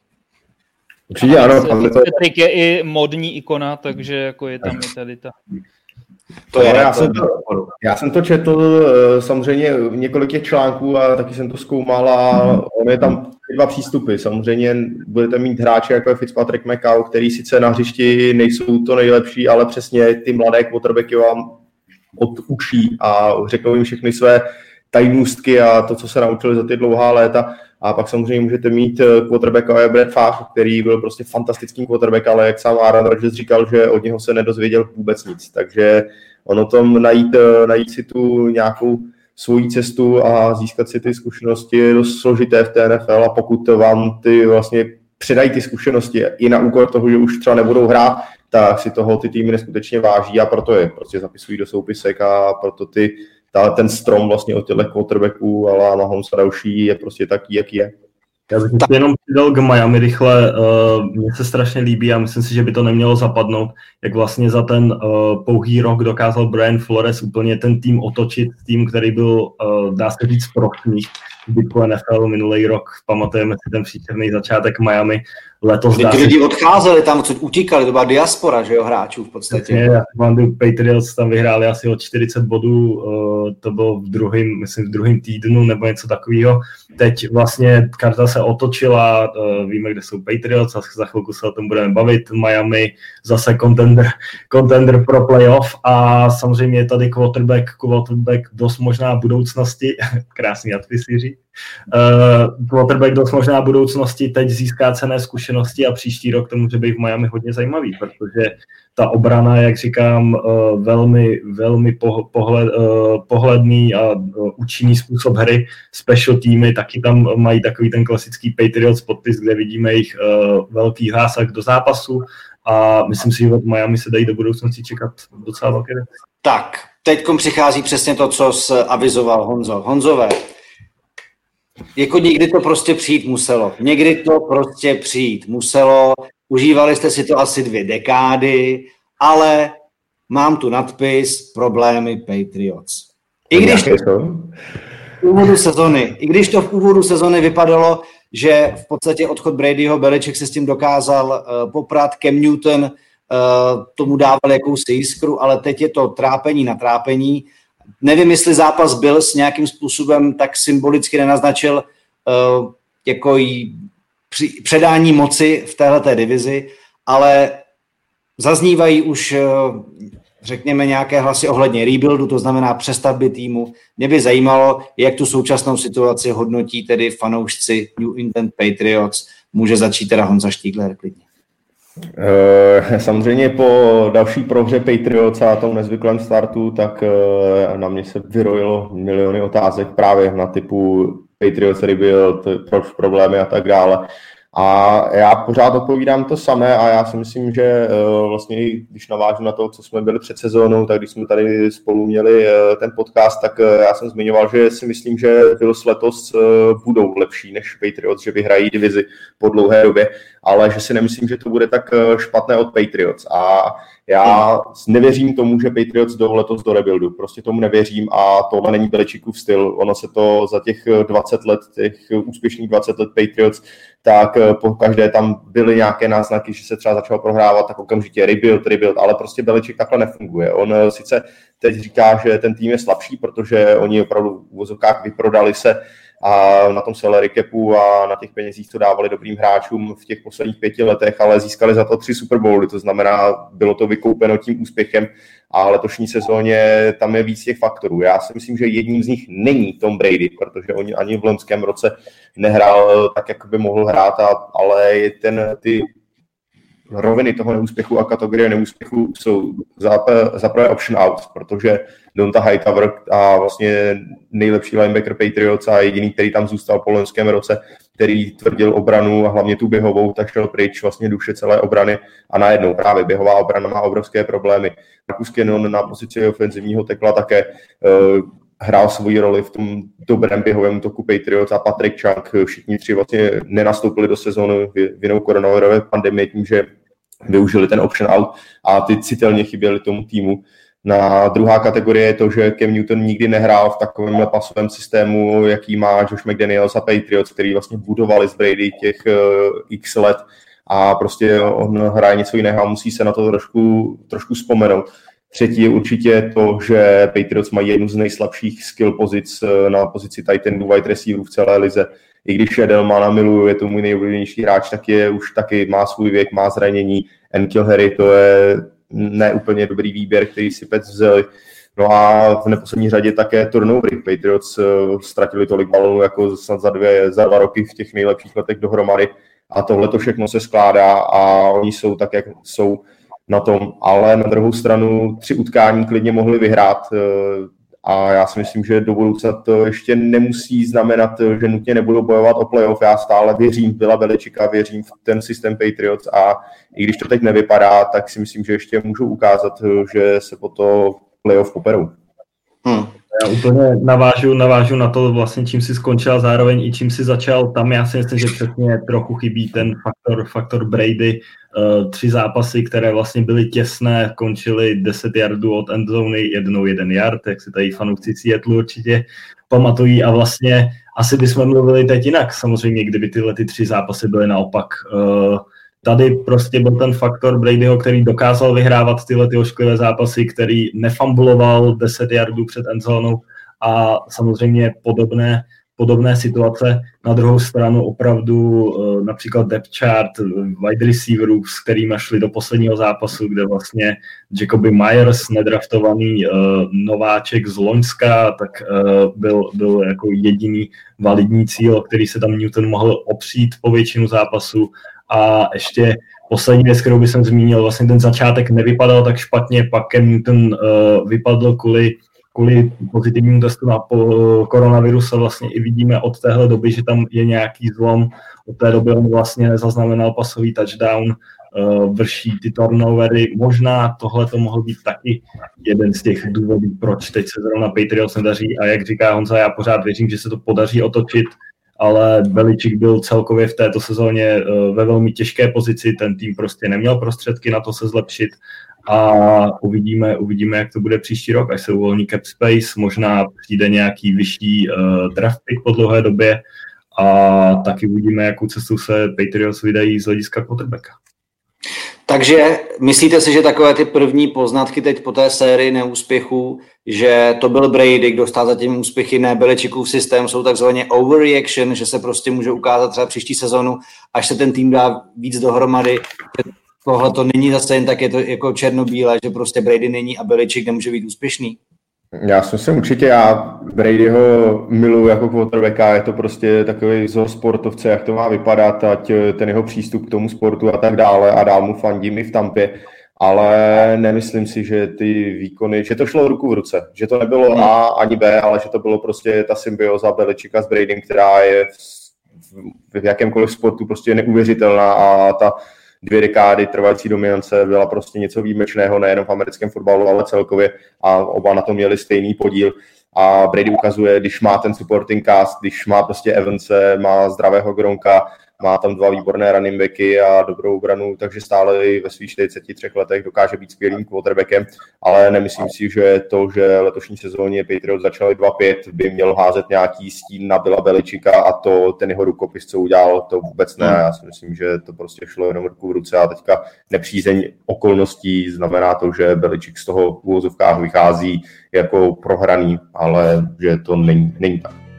Určitě ano. Patrick je i modní ikona, takže jako je tam i tady ta... To je, já, jsem to, já jsem to četl eh, samozřejmě několik těch článků a taky jsem to zkoumal a on je tam dva přístupy. Samozřejmě budete mít hráče jako je Fitzpatrick McCall, který sice na hřišti nejsou to nejlepší, ale přesně ty mladé quarterbacky vám odučí a řeknou jim všechny své tajnůstky a to, co se naučili za ty dlouhá léta. A pak samozřejmě můžete mít eh, quarterbacka Brad Favre, který byl prostě fantastický quarterback, ale jak sám Aaron Rodgers říkal, že od něho se nedozvěděl vůbec nic. Takže ono tom najít, eh, najít si tu nějakou svoji cestu a získat si ty zkušenosti je dost složité v té NFL a pokud vám ty vlastně předají ty zkušenosti i na úkor toho, že už třeba nebudou hrát, tak si toho ty týmy neskutečně váží a proto je prostě zapisují do soupisek a proto ty, ta, ten strom vlastně od těchto quarterbacků, a další je prostě taký, jaký je. Já bych tak. jenom přidal k Miami rychle. Uh, mně se strašně líbí a myslím si, že by to nemělo zapadnout, jak vlastně za ten uh, pouhý rok dokázal Brian Flores úplně ten tým otočit, tým, který byl, uh, dá se říct, prochných zbytku NFL minulý rok. Pamatujeme si ten příčerný začátek Miami. Letos Ty lidi odcházeli tam, co utíkali, to byla diaspora, že jo, hráčů v podstatě. Já Mandu Patriots tam vyhráli asi o 40 bodů, to bylo v druhém, myslím, v druhém týdnu nebo něco takového. Teď vlastně karta se otočila, víme, kde jsou Patriots, a za chvilku se o tom budeme bavit. Miami zase contender, contender pro playoff a samozřejmě je tady quarterback, quarterback dost možná budoucnosti, krásný advisíři. Uh, quarterback dost možná budoucnosti teď získá cené zkušenosti a příští rok to může být v Miami hodně zajímavý, protože ta obrana, jak říkám, uh, velmi, velmi pohled, uh, pohledný a uh, účinný způsob hry. Special týmy taky tam mají takový ten klasický Patriots podpis, kde vidíme jejich uh, velký zásah do zápasu a myslím si, že od Miami se dají do budoucnosti čekat docela velké Tak, teď přichází přesně to, co avizoval Honzo. Honzové, jako někdy to prostě přijít muselo. Někdy to prostě přijít muselo. Užívali jste si to asi dvě dekády, ale mám tu nadpis problémy Patriots. I když to v úvodu sezony, i když to v úvodu sezony vypadalo, že v podstatě odchod Bradyho Beliček se s tím dokázal uh, poprat, Cam Newton uh, tomu dával jakousi jiskru, ale teď je to trápení na trápení nevím, jestli zápas byl s nějakým způsobem tak symbolicky nenaznačil uh, jako jí při, předání moci v této divizi, ale zaznívají už, uh, řekněme, nějaké hlasy ohledně rebuildu, to znamená přestavby týmu. Mě by zajímalo, jak tu současnou situaci hodnotí tedy fanoušci New England Patriots. Může začít teda Honza Štígler klidně. Eh, samozřejmě po další prohře Patriots a tom nezvyklém startu, tak eh, na mě se vyrojilo miliony otázek právě na typu Patriots rebuild, proč problémy a tak dále. A já pořád odpovídám to samé a já si myslím, že eh, vlastně když navážu na to, co jsme byli před sezónou, tak když jsme tady spolu měli eh, ten podcast, tak eh, já jsem zmiňoval, že si myslím, že Bills letos budou lepší než Patriots, že vyhrají divizi po dlouhé době, ale že si nemyslím, že to bude tak špatné od Patriots. A já nevěřím tomu, že Patriots jdou letos do rebuildu. Prostě tomu nevěřím a tohle není Beličíkův styl. Ono se to za těch 20 let, těch úspěšných 20 let Patriots, tak po každé tam byly nějaké náznaky, že se třeba začal prohrávat, tak okamžitě rebuild, rebuild, ale prostě Beličík takhle nefunguje. On sice teď říká, že ten tým je slabší, protože oni opravdu v vozovkách vyprodali se a na tom salary capu a na těch penězích, co dávali dobrým hráčům v těch posledních pěti letech, ale získali za to tři Super Bowly, to znamená, bylo to vykoupeno tím úspěchem a letošní sezóně tam je víc těch faktorů. Já si myslím, že jedním z nich není Tom Brady, protože oni ani v loňském roce nehrál tak, jak by mohl hrát, ale ten, ty roviny toho neúspěchu a kategorie neúspěchu jsou za prvé option out, protože Donta Hightower a vlastně nejlepší linebacker Patriots a jediný, který tam zůstal po loňském roce, který tvrdil obranu a hlavně tu běhovou, tak šel pryč vlastně duše celé obrany a najednou právě běhová obrana má obrovské problémy. Marcus Cannon na pozici ofenzivního tekla také uh, hrál svoji roli v tom dobrém běhovém toku Patriots a Patrick Chunk, všichni tři vlastně nenastoupili do sezóny vinou koronavirové pandemie tím, že využili ten option out a ty citelně chyběli tomu týmu. Na druhá kategorie je to, že Cam Newton nikdy nehrál v takovém pasovém systému, jaký má Josh McDaniels a Patriots, který vlastně budovali z Brady těch uh, x let a prostě on hraje něco jiného a musí se na to trošku, trošku vzpomenout. Třetí je určitě to, že Patriots mají jednu z nejslabších skill pozic eh, na pozici Titan wide receiverů v celé lize. I když Edelmana miluju, je to můj nejoblíbenější hráč, tak je už taky má svůj věk, má zranění. Enkil Harry to je neúplně dobrý výběr, který si Pets vzali. No a v neposlední řadě také turnovery. Patriots uh, ztratili tolik balonů jako snad za, dvě, za dva roky v těch nejlepších letech dohromady a tohle to všechno se skládá a oni jsou tak, jak jsou na tom, ale na druhou stranu tři utkání klidně mohli vyhrát uh, a já si myslím, že do budoucna to ještě nemusí znamenat, že nutně nebudou bojovat o playoff. Já stále věřím v Bila Beličika, věřím v ten systém Patriots a i když to teď nevypadá, tak si myslím, že ještě můžou ukázat, že se po to playoff poperou. Hmm. Já úplně navážu, navážu na to vlastně, čím si skončil zároveň i čím si začal. Tam já si myslím, že přesně trochu chybí ten faktor, faktor Brady. Uh, tři zápasy, které vlastně byly těsné, končily 10 yardů od endzony, jednou jeden yard, jak si tady fanoušci Seattle určitě pamatují a vlastně asi bychom mluvili teď jinak, samozřejmě, kdyby tyhle ty tři zápasy byly naopak. Uh, tady prostě byl ten faktor Bradyho, který dokázal vyhrávat tyhle ty ošklivé zápasy, který nefambuloval 10 yardů před endzónou a samozřejmě podobné, podobné situace. Na druhou stranu opravdu eh, například depth chart wide receiverů, s kterými šli do posledního zápasu, kde vlastně Jacoby Myers, nedraftovaný uh, nováček z Loňska, tak byl, byl jako jediný validní cíl, který se tam Newton mohl opřít po většinu zápasu a ještě poslední věc, kterou bych zmínil, vlastně ten začátek nevypadal tak špatně, pak Cam Newton vypadl kvůli, kvůli pozitivnímu testu na koronavirus a vlastně i vidíme od téhle doby, že tam je nějaký zlom. Od té doby on vlastně nezaznamenal pasový touchdown, uh, vrší ty turnovery. Možná tohle to mohl být taky jeden z těch důvodů, proč teď se zrovna Patriots nedaří a jak říká Honza, já pořád věřím, že se to podaří otočit ale Beličík byl celkově v této sezóně eh, ve velmi těžké pozici, ten tým prostě neměl prostředky na to se zlepšit a uvidíme, uvidíme, jak to bude příští rok, až se uvolní cap space, možná přijde nějaký vyšší uh, draft pick po dlouhé době a taky uvidíme, jakou cestu se Patriots vydají z hlediska quarterbacka. Takže myslíte si, že takové ty první poznatky teď po té sérii neúspěchů, že to byl Brady, kdo stál za tím úspěchy, ne Beličikův systém, jsou takzvaně overreaction, že se prostě může ukázat třeba příští sezonu, až se ten tým dá víc dohromady, tohle to není zase jen tak, je to jako černobílé, že prostě Brady není a Beličik nemůže být úspěšný. Já si myslím určitě, já Bradyho miluji jako quarterbacka, je to prostě takový vzor sportovce, jak to má vypadat, ať ten jeho přístup k tomu sportu a tak dále a dál mu fandím i v Tampě, ale nemyslím si, že ty výkony, že to šlo ruku v ruce, že to nebylo A ani B, ale že to bylo prostě ta symbioza Beličika s Bradym, která je v, v jakémkoliv sportu prostě neuvěřitelná a ta dvě dekády trvající dominance byla prostě něco výjimečného nejenom v americkém fotbalu, ale celkově a oba na to měli stejný podíl. A Brady ukazuje, když má ten supporting cast, když má prostě Evanse, má zdravého Gronka, má tam dva výborné running backy a dobrou obranu, takže stále i ve svých 43 letech dokáže být skvělým quarterbackem, ale nemyslím si, že to, že letošní sezóně Patriots začali 2-5, by měl házet nějaký stín na Bila Beličika a to ten jeho rukopis, co udělal, to vůbec ne. Já si myslím, že to prostě šlo jenom ruku v ruce a teďka nepřízeň okolností znamená to, že Beličik z toho úvozovkách vychází jako prohraný, ale že to není, není tak.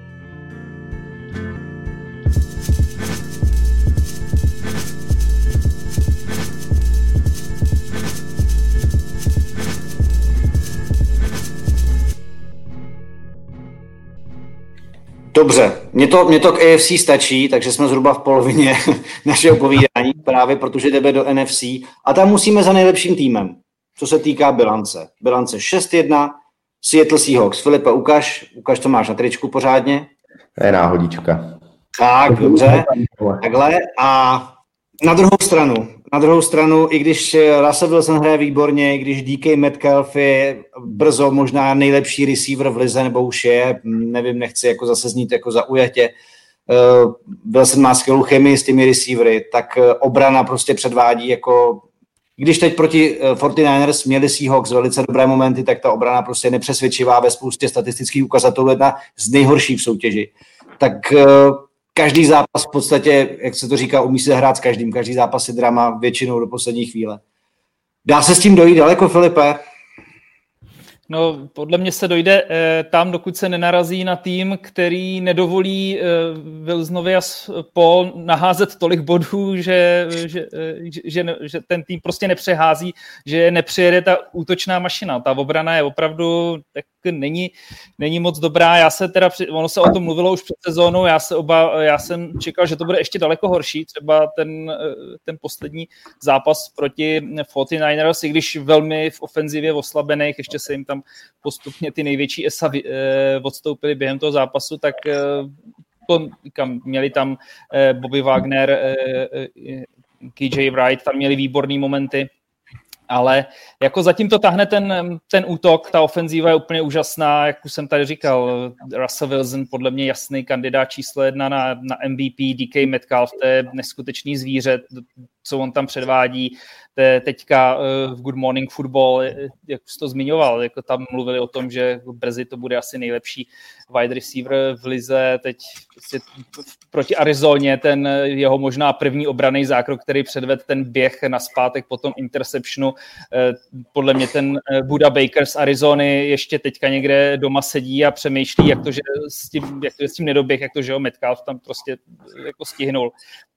Dobře, mě to, mě to k AFC stačí, takže jsme zhruba v polovině našeho povídání, právě protože jdeme do NFC a tam musíme za nejlepším týmem, co se týká bilance. Bilance 6-1, Seattle Seahawks. Filipe, ukaž, ukaž, co máš na tričku pořádně. To je náhodička. Tak, dobře, takhle. A na druhou stranu, na druhou stranu, i když Russell Wilson hraje výborně, i když DK Metcalf je brzo možná nejlepší receiver v lize, nebo už je, nevím, nechci jako zase znít jako zaujatě, uh, Wilson má skvělou chemii s těmi receivery, tak uh, obrana prostě předvádí jako když teď proti 49ers měli Seahawks velice dobré momenty, tak ta obrana prostě nepřesvědčivá ve spoustě statistických ukazatelů, jedna z nejhorších v soutěži. Tak každý zápas v podstatě, jak se to říká, umí se hrát s každým. Každý zápas je drama většinou do poslední chvíle. Dá se s tím dojít daleko, Filipe? No, podle mě se dojde eh, tam, dokud se nenarazí na tým, který nedovolí eh, Wilsonovi a Paul naházet tolik bodů, že, že, eh, že, že, že ten tým prostě nepřehází, že nepřijede ta útočná mašina. Ta obrana je opravdu tak není, není moc dobrá. Já se teda, ono se o tom mluvilo už před sezónou, já, se oba, já jsem čekal, že to bude ještě daleko horší, třeba ten, ten poslední zápas proti 49ers, i když velmi v ofenzivě oslabených, ještě se jim tam postupně ty největší ESA eh, odstoupili během toho zápasu, tak eh, to, kam měli tam eh, Bobby Wagner, KJ Wright, tam měli výborné momenty, ale jako zatím to tahne ten, ten útok, ta ofenzíva je úplně úžasná, jak už jsem tady říkal, Russell Wilson podle mě jasný kandidát číslo jedna na, na MVP, DK Metcalf, to je neskutečný zvíře, co on tam předvádí, to je teďka uh, v Good Morning Football, jak jsi to zmiňoval, jako tam mluvili o tom, že brzy to bude asi nejlepší wide receiver v lize, teď prostě proti Arizoně ten jeho možná první obraný zákrok, který předved ten běh na zpátek po tom interceptionu, eh, podle mě ten eh, Buda Baker z Arizony ještě teďka někde doma sedí a přemýšlí, jak to, že s tím, jak to, s tím nedoběh, jak to, že ho Metcalf tam prostě jako stihnul.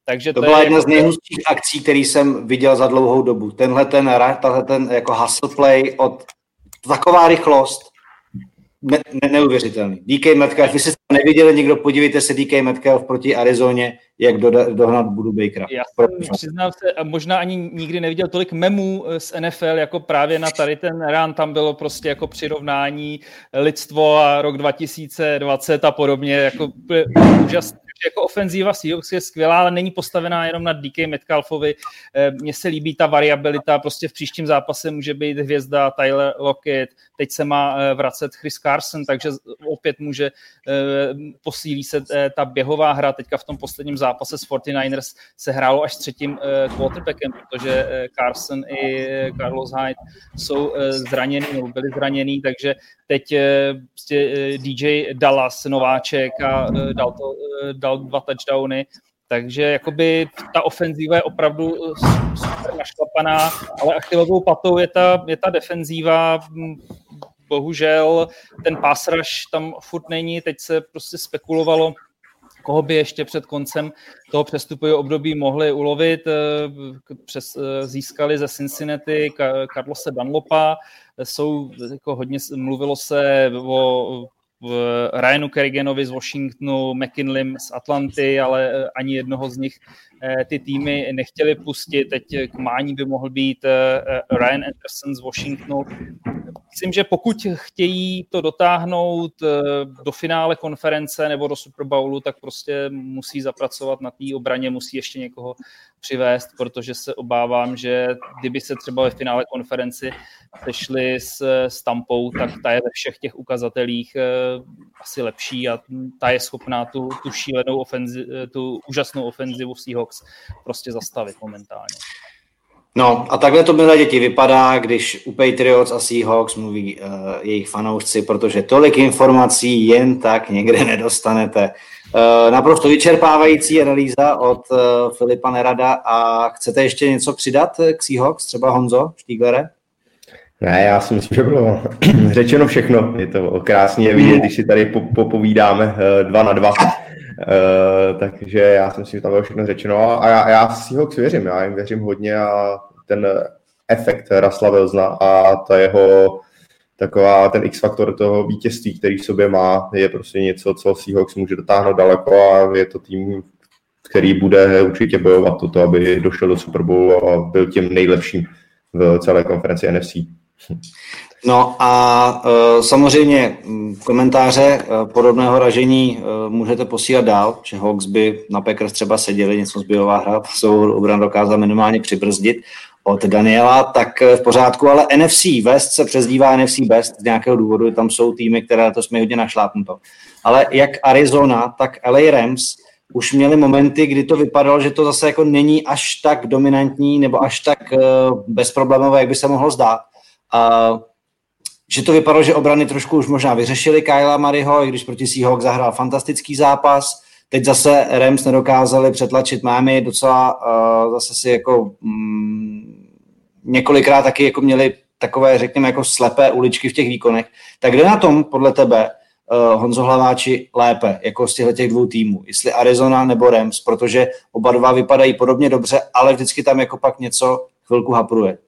Takže to, to byla jedna jako... z nejhustších akcí, který jsem viděl za dlouhou dobu. Tenhle ten, tenhle ten jako hustle play od taková rychlost, ne, ne, neuvěřitelný. DK Metcalf, vy jste to neviděli nikdo, podívejte se DK Metcalf proti Arizoně, jak do, dohnat Budu Bakera. Já jsem, přiznám se, možná ani nikdy neviděl tolik memů z NFL, jako právě na tady ten rán, tam bylo prostě jako přirovnání lidstvo a rok 2020 a podobně, jako úžasné jako ofenzíva Seahawks je skvělá, ale není postavená jenom na DK Metcalfovi. Eh, mně se líbí ta variabilita, prostě v příštím zápase může být hvězda Tyler Lockett, teď se má eh, vracet Chris Carson, takže opět může, eh, posílí se ta běhová hra, teďka v tom posledním zápase s 49ers se hrálo až třetím quarterbackem, protože Carson i Carlos Hyde jsou zraněný, nebo byli zraněný, takže teď prostě DJ Dallas, nováček a dal, to, dal dva touchdowny, takže jakoby ta ofenzíva je opravdu super našlapaná, ale achilovou patou je ta, je ta defenzíva, bohužel ten rush tam furt není, teď se prostě spekulovalo, koho by ještě před koncem toho přestupového období mohli ulovit. Přes, získali ze Cincinnati Carlose Dunlopa, jsou, jako hodně mluvilo se o Ryanu Kerriganovi z Washingtonu, McKinley z Atlanty, ale eh, ani jednoho z nich eh, ty týmy nechtěli pustit. Teď k mání by mohl být eh, Ryan Anderson z Washingtonu. Myslím, že pokud chtějí to dotáhnout do finále konference nebo do Super Bowlu, tak prostě musí zapracovat na té obraně, musí ještě někoho přivést, protože se obávám, že kdyby se třeba ve finále konferenci sešli s, s Tampou, tak ta je ve všech těch ukazatelích asi lepší a ta je schopná tu, tu šílenou ofenzi, tu úžasnou ofenzivu Seahawks prostě zastavit momentálně. No a takhle to milé děti vypadá, když u Patriots a Seahawks mluví uh, jejich fanoušci, protože tolik informací jen tak někde nedostanete. Uh, naprosto vyčerpávající analýza od uh, Filipa Nerada a chcete ještě něco přidat k Seahawks, třeba Honzo Štíglere? Ne, já si myslím, že bylo řečeno všechno. Je to krásně vidět, když si tady popovídáme dva na dva. Uh, takže já si myslím, že tam bylo všechno řečeno a já, já si ho věřím, já jim věřím hodně a ten efekt Rasla Velzna a ta jeho taková ten X-faktor toho vítězství, který v sobě má, je prostě něco, co Seahawks může dotáhnout daleko a je to tým, který bude určitě bojovat toto, aby došel do Super Bowlu a byl tím nejlepším v celé konferenci NFC. No a e, samozřejmě komentáře e, podobného ražení e, můžete posílat dál, že Hawks by na Packers třeba seděli, něco zbylová hra, svou obran dokázal minimálně přibrzdit od Daniela, tak v pořádku, ale NFC West se přezdívá NFC Best z nějakého důvodu, tam jsou týmy, které to jsme hodně našlápnuto. Ale jak Arizona, tak LA Rams už měli momenty, kdy to vypadalo, že to zase jako není až tak dominantní nebo až tak bezproblémové, jak by se mohlo zdát. A že to vypadalo, že obrany trošku už možná vyřešili Kyla Mariho, i když proti Seahawks zahrál fantastický zápas. Teď zase Rams nedokázali přetlačit Miami, docela uh, zase si jako mm, několikrát taky jako měli takové, řekněme, jako slepé uličky v těch výkonech. Tak kde na tom podle tebe uh, Honzo Hlaváči lépe, jako z těchto těch dvou týmů, jestli Arizona nebo Rams, protože oba dva vypadají podobně dobře, ale vždycky tam jako pak něco chvilku hapruje.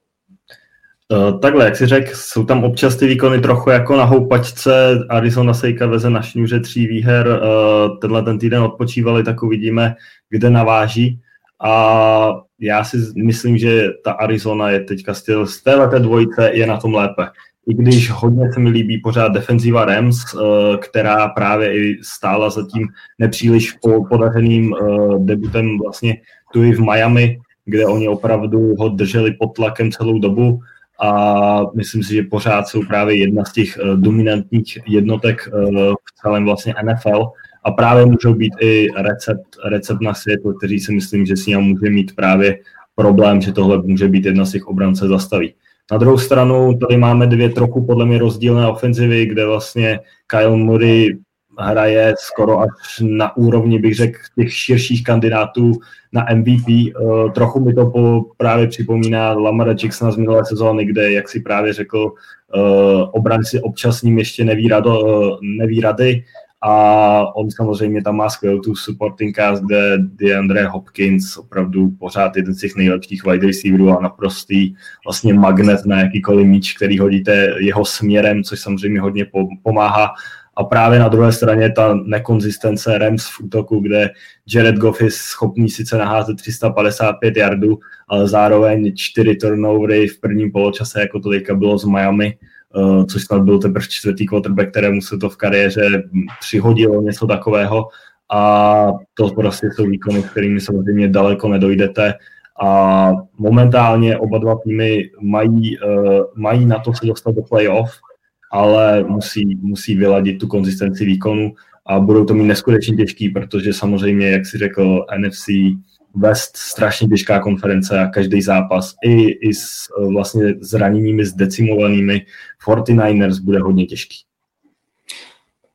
Uh, takhle, jak si řekl, jsou tam občas ty výkony trochu jako na houpačce. Arizona Sejka veze na šňůře tří výher. Uh, tenhle ten týden odpočívali, tak uvidíme, kde naváží. A já si myslím, že ta Arizona je teďka styl z této dvojice je na tom lépe. I když hodně se mi líbí pořád defenziva Rams, uh, která právě i stála za tím nepříliš podařeným debutem vlastně tu i v Miami, kde oni opravdu ho drželi pod tlakem celou dobu a myslím si, že pořád jsou právě jedna z těch uh, dominantních jednotek uh, v celém vlastně NFL a právě můžou být i recept, recept na světlo, který si myslím, že s ním může mít právě problém, že tohle může být jedna z těch obrance zastaví. Na druhou stranu tady máme dvě trochu podle mě rozdílné ofenzivy, kde vlastně Kyle Murray hraje skoro až na úrovni, bych řekl, těch širších kandidátů na MVP. Uh, trochu mi to po, právě připomíná Lamara Jacksona z minulé sezóny, kde, jak si právě řekl, uh, obranci občas ním ještě neví, rado, uh, neví rady a on samozřejmě tam má skvělou tu supporting cast, kde DeAndre Hopkins opravdu pořád jeden z těch nejlepších wide receiverů a naprostý vlastně magnet na jakýkoliv míč, který hodíte jeho směrem, což samozřejmě hodně pomáhá. A právě na druhé straně ta nekonzistence Rams v útoku, kde Jared Goff je schopný sice naházet 355 yardů, ale zároveň čtyři turnovery v prvním poločase, jako to teďka bylo z Miami, uh, což snad byl teprve čtvrtý quarterback, kterému se to v kariéře přihodilo, něco takového. A to prostě jsou výkony, kterými samozřejmě daleko nedojdete. A momentálně oba dva týmy mají, uh, mají na to se dostat do playoff, ale musí, musí vyladit tu konzistenci výkonu a budou to mít neskutečně těžký, protože samozřejmě, jak si řekl, NFC West strašně těžká konference a každý zápas i, i s vlastně zraněními zdecimovanými 49ers bude hodně těžký.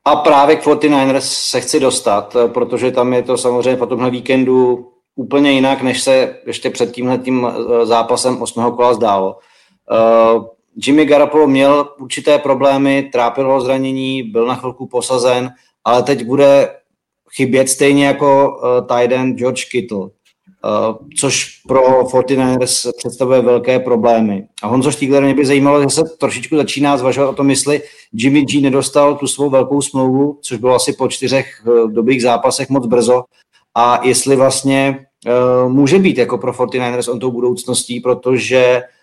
A právě k 49ers se chci dostat, protože tam je to samozřejmě po tomhle víkendu úplně jinak, než se ještě před tímhle tím eh, zápasem 8. kola zdálo. Jimmy Garoppolo měl určité problémy, trápil ho zranění, byl na chvilku posazen, ale teď bude chybět stejně jako uh, tight end George Kittle. Uh, což pro 49ers představuje velké problémy. A Honzo Štígler mě by zajímalo, že se trošičku začíná zvažovat o tom, jestli Jimmy G nedostal tu svou velkou smlouvu, což bylo asi po čtyřech uh, dobrých zápasech moc brzo, a jestli vlastně uh, může být jako pro 49ers on tou budoucností, protože uh,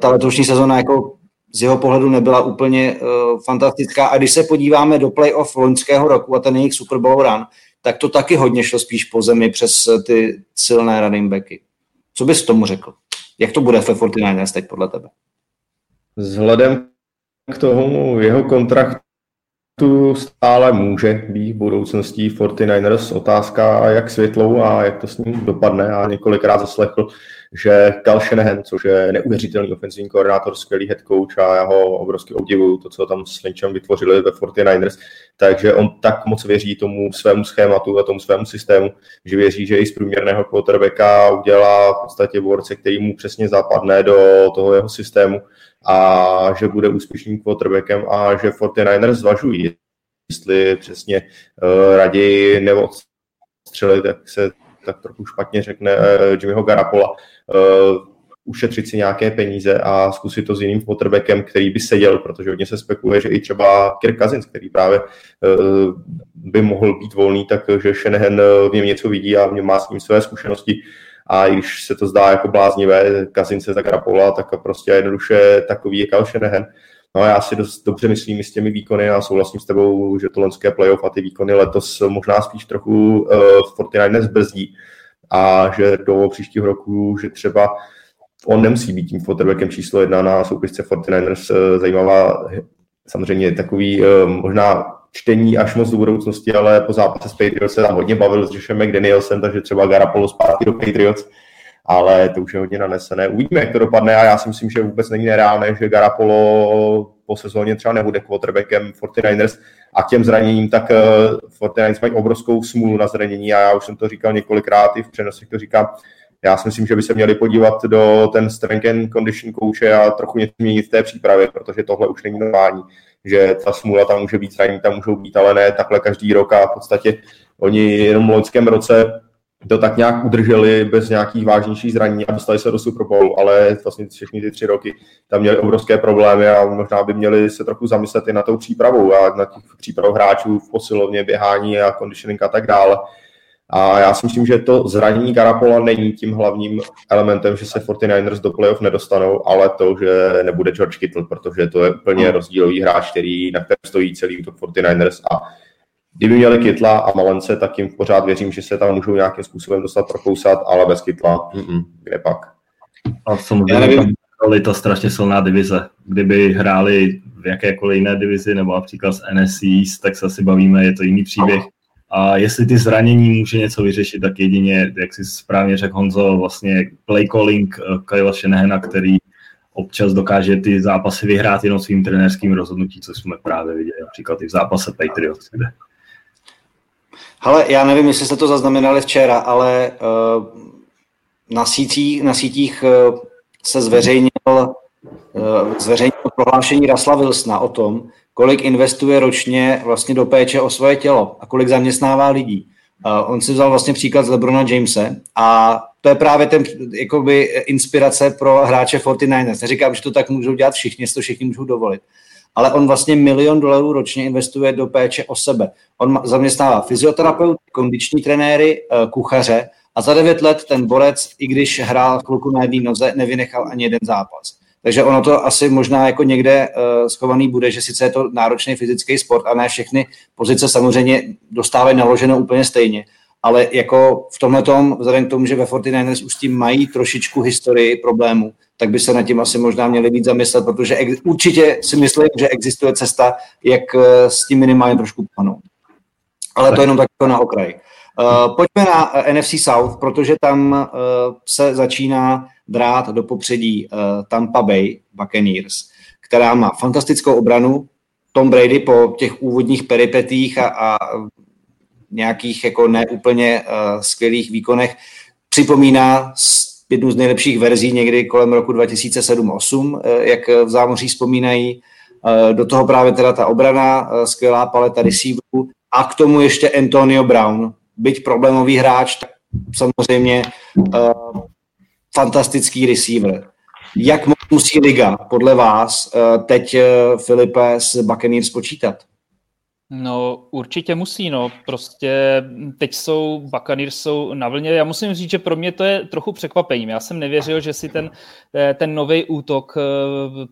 ta letošní sezona jako z jeho pohledu nebyla úplně uh, fantastická. A když se podíváme do playoff loňského roku a ten jejich Super Bowl run, tak to taky hodně šlo spíš po zemi přes eh, ty silné running backy. Co bys tomu řekl? Jak to bude ve 49ers teď podle tebe? Vzhledem k tomu jeho kontraktu stále může být v budoucností 49ers otázka, jak světlou a jak to s ním dopadne. A několikrát zaslechl, že Kal Shanahan, což je neuvěřitelný ofenzivní koordinátor, skvělý head coach a já ho obrovsky obdivuju, to, co tam s Lynchem vytvořili ve 49ers, takže on tak moc věří tomu svému schématu a tomu svému systému, že věří, že i z průměrného quarterbacka udělá v podstatě borce, který mu přesně zapadne do toho jeho systému a že bude úspěšným quarterbackem a že 49ers zvažují, jestli přesně uh, raději neodstřelit, tak se tak trochu špatně řekne uh, Jimmyho Garapola, uh, ušetřit si nějaké peníze a zkusit to s jiným quarterbackem, který by seděl, protože hodně se spekuluje, že i třeba Kirk Cousins, který právě uh, by mohl být volný, takže Shanahan v něm něco vidí a v něm má s ním své zkušenosti a i když se to zdá jako bláznivé, Kazince za Grapola, tak prostě jednoduše takový je Kyle Shanahan. No já si dost dobře myslím s těmi výkony a souhlasím s tebou, že to loňské playoff a ty výkony letos možná spíš trochu uh, 49ers brzdí a že do příštího roku, že třeba on nemusí být tím quarterbackem číslo jedna na soupisce 49ers. Eh, zajímavá samozřejmě takový eh, možná čtení až moc do budoucnosti, ale po zápase s Patriots se tam hodně bavil s Joshem McDanielsem, takže třeba Garapolo zpátky do Patriots, ale to už je hodně nanesené. Uvidíme, jak to dopadne. A já si myslím, že vůbec není nereálné, že Garapolo po sezóně třeba nebude quarterbackem 49ers a těm zraněním, tak 49ers eh, mají obrovskou smůlu na zranění. A já už jsem to říkal několikrát i v přenosech to říkám, já si myslím, že by se měli podívat do ten strength and condition kouče a trochu něco měnit v té přípravě, protože tohle už není normální, že ta smůla tam může být, zranění tam můžou být, ale ne takhle každý rok. A v podstatě oni jenom v loňském roce to tak nějak udrželi bez nějakých vážnějších zranění a dostali se do Super Bowlu, ale vlastně všechny ty tři roky tam měli obrovské problémy a možná by měli se trochu zamyslet i na tou přípravou a na těch příprav hráčů v posilovně, běhání a conditioning a tak dále a já si myslím, že to zranění Garapola není tím hlavním elementem, že se 49ers do playoff nedostanou, ale to, že nebude George Kittle, protože to je úplně rozdílový hráč, který, na kterém stojí celý útok 49ers a kdyby měli Kytla a Malence, tak jim pořád věřím, že se tam můžou nějakým způsobem dostat prokousat, ale bez Kytla, mm-mm, kde pak. A samozřejmě je to strašně silná divize. Kdyby hráli v jakékoliv jiné divizi nebo například z NSC, tak se asi bavíme, je to jiný příběh. A jestli ty zranění může něco vyřešit, tak jedině, jak si správně řekl Honzo, vlastně play calling eh, Kyla Shanahana, který občas dokáže ty zápasy vyhrát jenom svým trenérským rozhodnutí, co jsme právě viděli například i v zápase Patriots. Kde... Hele, já nevím, jestli jste to zaznamenali včera, ale uh, na, sítích, na sítích uh, se zveřejnil, uh, zveřejnil prohlášení Rasla Wilsona o tom, kolik investuje ročně vlastně do péče o svoje tělo a kolik zaměstnává lidí. Uh, on si vzal vlastně příklad z Lebrona Jamese a to je právě ten jakoby, inspirace pro hráče 49ers. Neříkám, že to tak můžou dělat všichni, to všichni můžou dovolit. Ale on vlastně milion dolarů ročně investuje do péče o sebe. On zaměstnává fyzioterapeuty, kondiční trenéry, kuchaře a za devět let ten borec, i když hrál chvilku na jedné noze, nevynechal ani jeden zápas. Takže ono to asi možná jako někde uh, schovaný bude, že sice je to náročný fyzický sport a ne všechny pozice samozřejmě dostávají naloženo úplně stejně. Ale jako v tomhle tom, vzhledem k tomu, že ve 49ers už s tím mají trošičku historii problémů, tak by se nad tím asi možná měli víc zamyslet, protože ex- určitě si myslím, že existuje cesta, jak eh, s tím minimálně trošku panout. Ale to jenom tak na okraj. Uh, pojďme na NFC South, protože tam uh, se začíná drát do popředí uh, Tampa Bay Buccaneers, která má fantastickou obranu. Tom Brady po těch úvodních peripetích a, a nějakých jako neúplně uh, skvělých výkonech připomíná jednu z nejlepších verzí někdy kolem roku 2007-2008, uh, jak v zámoří vzpomínají. Uh, do toho právě teda ta obrana, skvělá paleta receiverů a k tomu ještě Antonio Brown, byť problémový hráč, tak samozřejmě fantastický receiver. Jak musí liga podle vás teď, Filipe, s Buccaneers počítat? No určitě musí, no. Prostě teď jsou, Buccaneers jsou na vlně, já musím říct, že pro mě to je trochu překvapením, já jsem nevěřil, že si ten, eh, ten nový útok eh,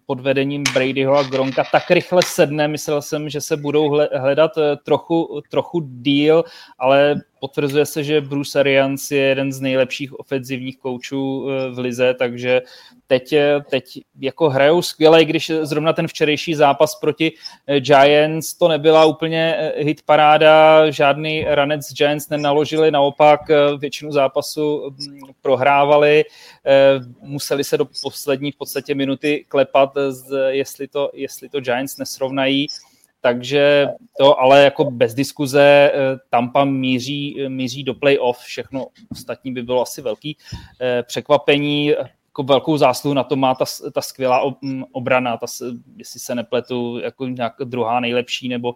pod vedením Bradyho a Gronka tak rychle sedne, myslel jsem, že se budou hledat eh, trochu, trochu díl, ale potvrzuje se, že Bruce Arians je jeden z nejlepších ofenzivních koučů v lize, takže teď, teď jako hrajou skvěle, i když zrovna ten včerejší zápas proti Giants to nebyla úplně hit paráda, žádný ranec Giants nenaložili, naopak většinu zápasu hm, prohrávali, museli se do poslední v podstatě minuty klepat, jestli to, jestli to Giants nesrovnají, takže to ale jako bez diskuze Tampa míří, míří do playoff, všechno ostatní by bylo asi velký překvapení. Jako velkou zásluhu na to má ta, ta skvělá obrana, ta, jestli se nepletu, jako nějak druhá nejlepší, nebo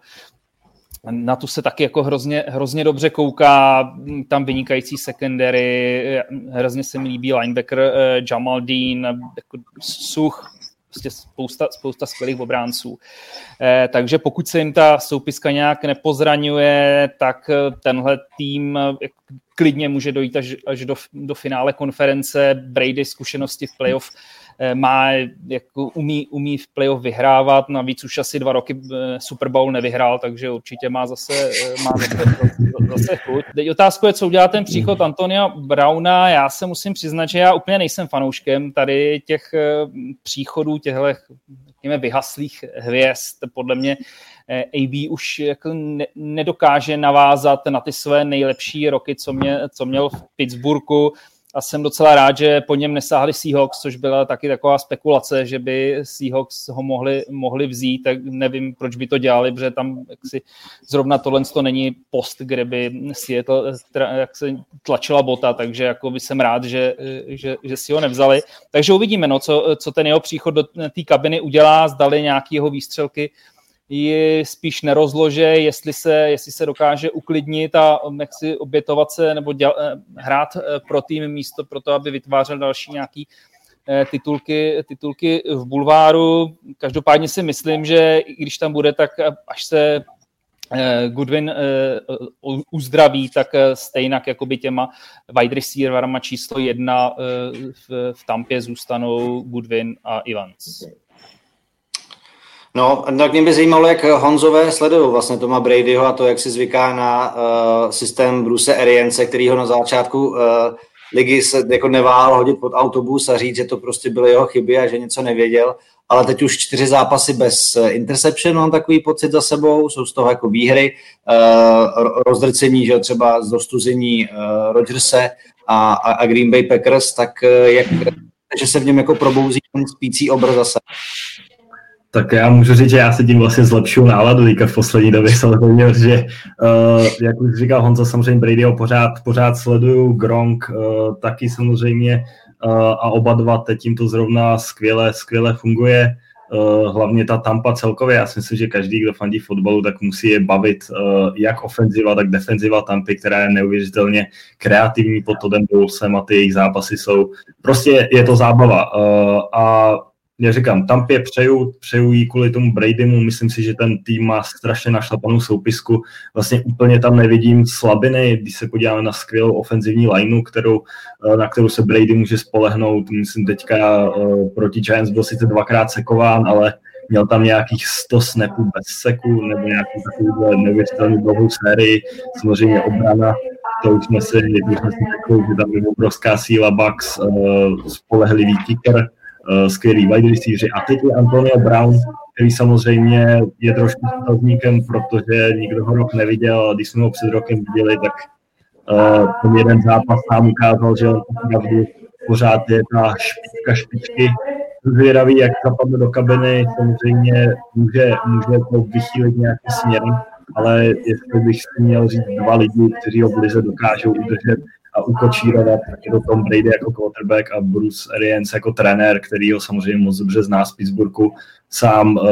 na tu se taky jako hrozně, hrozně dobře kouká, tam vynikající secondary, hrozně se mi líbí linebacker eh, Jamal Dean, jako such, prostě spousta, spousta skvělých obránců. Eh, takže pokud se jim ta soupiska nějak nepozraňuje, tak eh, tenhle tým eh, klidně může dojít až, až do, do finále konference. Brady zkušenosti v playoff má, jako umí, umí v playoff vyhrávat, navíc už asi dva roky Super Bowl nevyhrál, takže určitě má zase, má zase, zase chuť. Teď otázka je, co udělá ten příchod Antonia Brauna. Já se musím přiznat, že já úplně nejsem fanouškem tady těch příchodů těchto řekněme, vyhaslých hvězd. Podle mě AB už jako ne, nedokáže navázat na ty své nejlepší roky, co, mě, co měl v Pittsburghu a jsem docela rád, že po něm nesáhli Seahawks, což byla taky taková spekulace, že by Seahawks ho mohli, mohli vzít, tak nevím, proč by to dělali, protože tam jaksi, zrovna tohle to není post, kde by Seattle jak se tlačila bota, takže jako by jsem rád, že, že, že si ho nevzali. Takže uvidíme, no, co, co ten jeho příchod do té kabiny udělá, zdali nějaký jeho výstřelky ji spíš nerozlože, jestli se, jestli se dokáže uklidnit a jak si obětovat se nebo děl, eh, hrát eh, pro tým místo pro to, aby vytvářel další nějaký eh, titulky, titulky v bulváru. Každopádně si myslím, že i když tam bude, tak až se Goodwin uzdraví, tak stejnak jako by těma wide receiverama číslo jedna v, v Tampě zůstanou Goodwin a Evans. No, tak mě by zajímalo, jak Honzové sledují vlastně Toma Bradyho a to, jak si zvyká na uh, systém Bruce Arience, který ho na začátku uh, ligy se jako neváhal hodit pod autobus a říct, že to prostě byly jeho chyby a že něco nevěděl, ale teď už čtyři zápasy bez eh, interception, mám takový pocit za sebou, jsou z toho jako výhry, rozdrcení, že třeba z dostuzení Rodgerse a, a Green Bay Packers, tak jak, že se v něm jako probouzí ten spící obr zase. Tak já můžu říct, že já se tím vlastně zlepšuju náladu teďka v poslední době samozřejmě, protože uh, jak už říkal Honza, samozřejmě Bradyho pořád, pořád sleduju, Gronk uh, taky samozřejmě uh, a oba dva teď tím to zrovna skvěle, skvěle funguje. Uh, hlavně ta Tampa celkově, já si myslím, že každý, kdo fandí fotbalu, tak musí je bavit uh, jak ofenziva, tak defenziva Tampy, která je neuvěřitelně kreativní pod Todem Bowlesem a ty jejich zápasy jsou, prostě je to zábava uh, a já říkám, Tampě přeju, přeju jí kvůli tomu Bradymu, myslím si, že ten tým má strašně našlapanou soupisku, vlastně úplně tam nevidím slabiny, když se podíváme na skvělou ofenzivní lineu, kterou, eh, na kterou se Brady může spolehnout, myslím teďka uh, proti Giants byl sice dvakrát sekován, ale měl tam nějakých 100 snapů bez seku, nebo nějakou takovou neuvěřitelnou dlouhou sérii, samozřejmě obrana, to už jsme si, už jsme si řekli, že tam je obrovská síla Bucks, uh, spolehlivý kicker, skvělý wide receiver. A teď je Antonio Brown, který samozřejmě je trošku otazníkem, protože nikdo ho rok neviděl a když jsme ho před rokem viděli, tak uh, ten jeden zápas nám ukázal, že on opravdu pořád je ta špička špičky. Zvědavý, jak zapadne do kabiny, samozřejmě může, může to vychýlit nějaký směrem, ale jestli bych si měl říct dva lidi, kteří ho v lize dokážou udržet, a ukočírovat to Tom Brady jako quarterback a Bruce Arians jako trenér, který ho samozřejmě moc dobře zná z Pittsburghu. Sám, uh,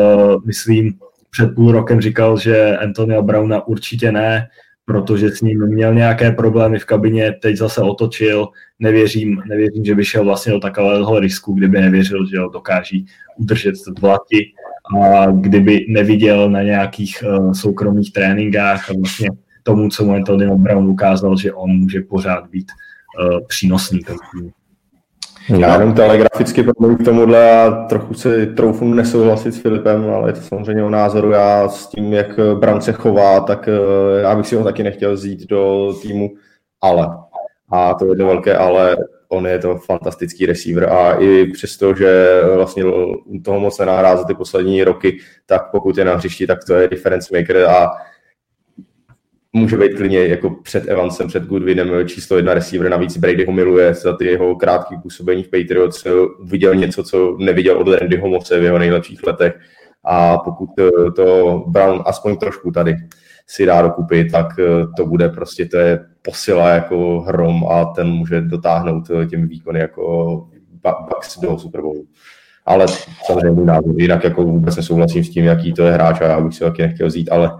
myslím, před půl rokem říkal, že Antonio Browna určitě ne, protože s ním měl nějaké problémy v kabině, teď zase otočil, nevěřím, nevěřím, že by šel vlastně do takového risku, kdyby nevěřil, že ho dokáží udržet v vlati a kdyby neviděl na nějakých uh, soukromých tréninkách a vlastně tomu, co mu Antonio Brown ukázal, že on může pořád být uh, přínosný. Já jenom telegraficky promluvím k tomuhle a trochu si troufnu nesouhlasit s Filipem, ale je to samozřejmě o názoru. Já s tím, jak Brown se chová, tak uh, já bych si ho taky nechtěl vzít do týmu, ale. A to je to velké ale, on je to fantastický receiver a i přesto, že vlastně toho moc nenahrá za ty poslední roky, tak pokud je na hřišti, tak to je difference maker a může být klidně jako před Evansem, před Goodwinem číslo jedna receiver, navíc Brady ho miluje za ty jeho krátké působení v Patriots, viděl něco, co neviděl od Randyho moce v jeho nejlepších letech a pokud eh, to Brown aspoň trošku tady si dá dokupit, tak eh, to bude prostě, to je posila jako hrom a ten může dotáhnout eh, těmi výkony jako Bucks do Super Bowlu. Ale samozřejmě názor, jinak jako vůbec nesouhlasím s tím, jaký to je hráč a já bych si taky nechtěl vzít, ale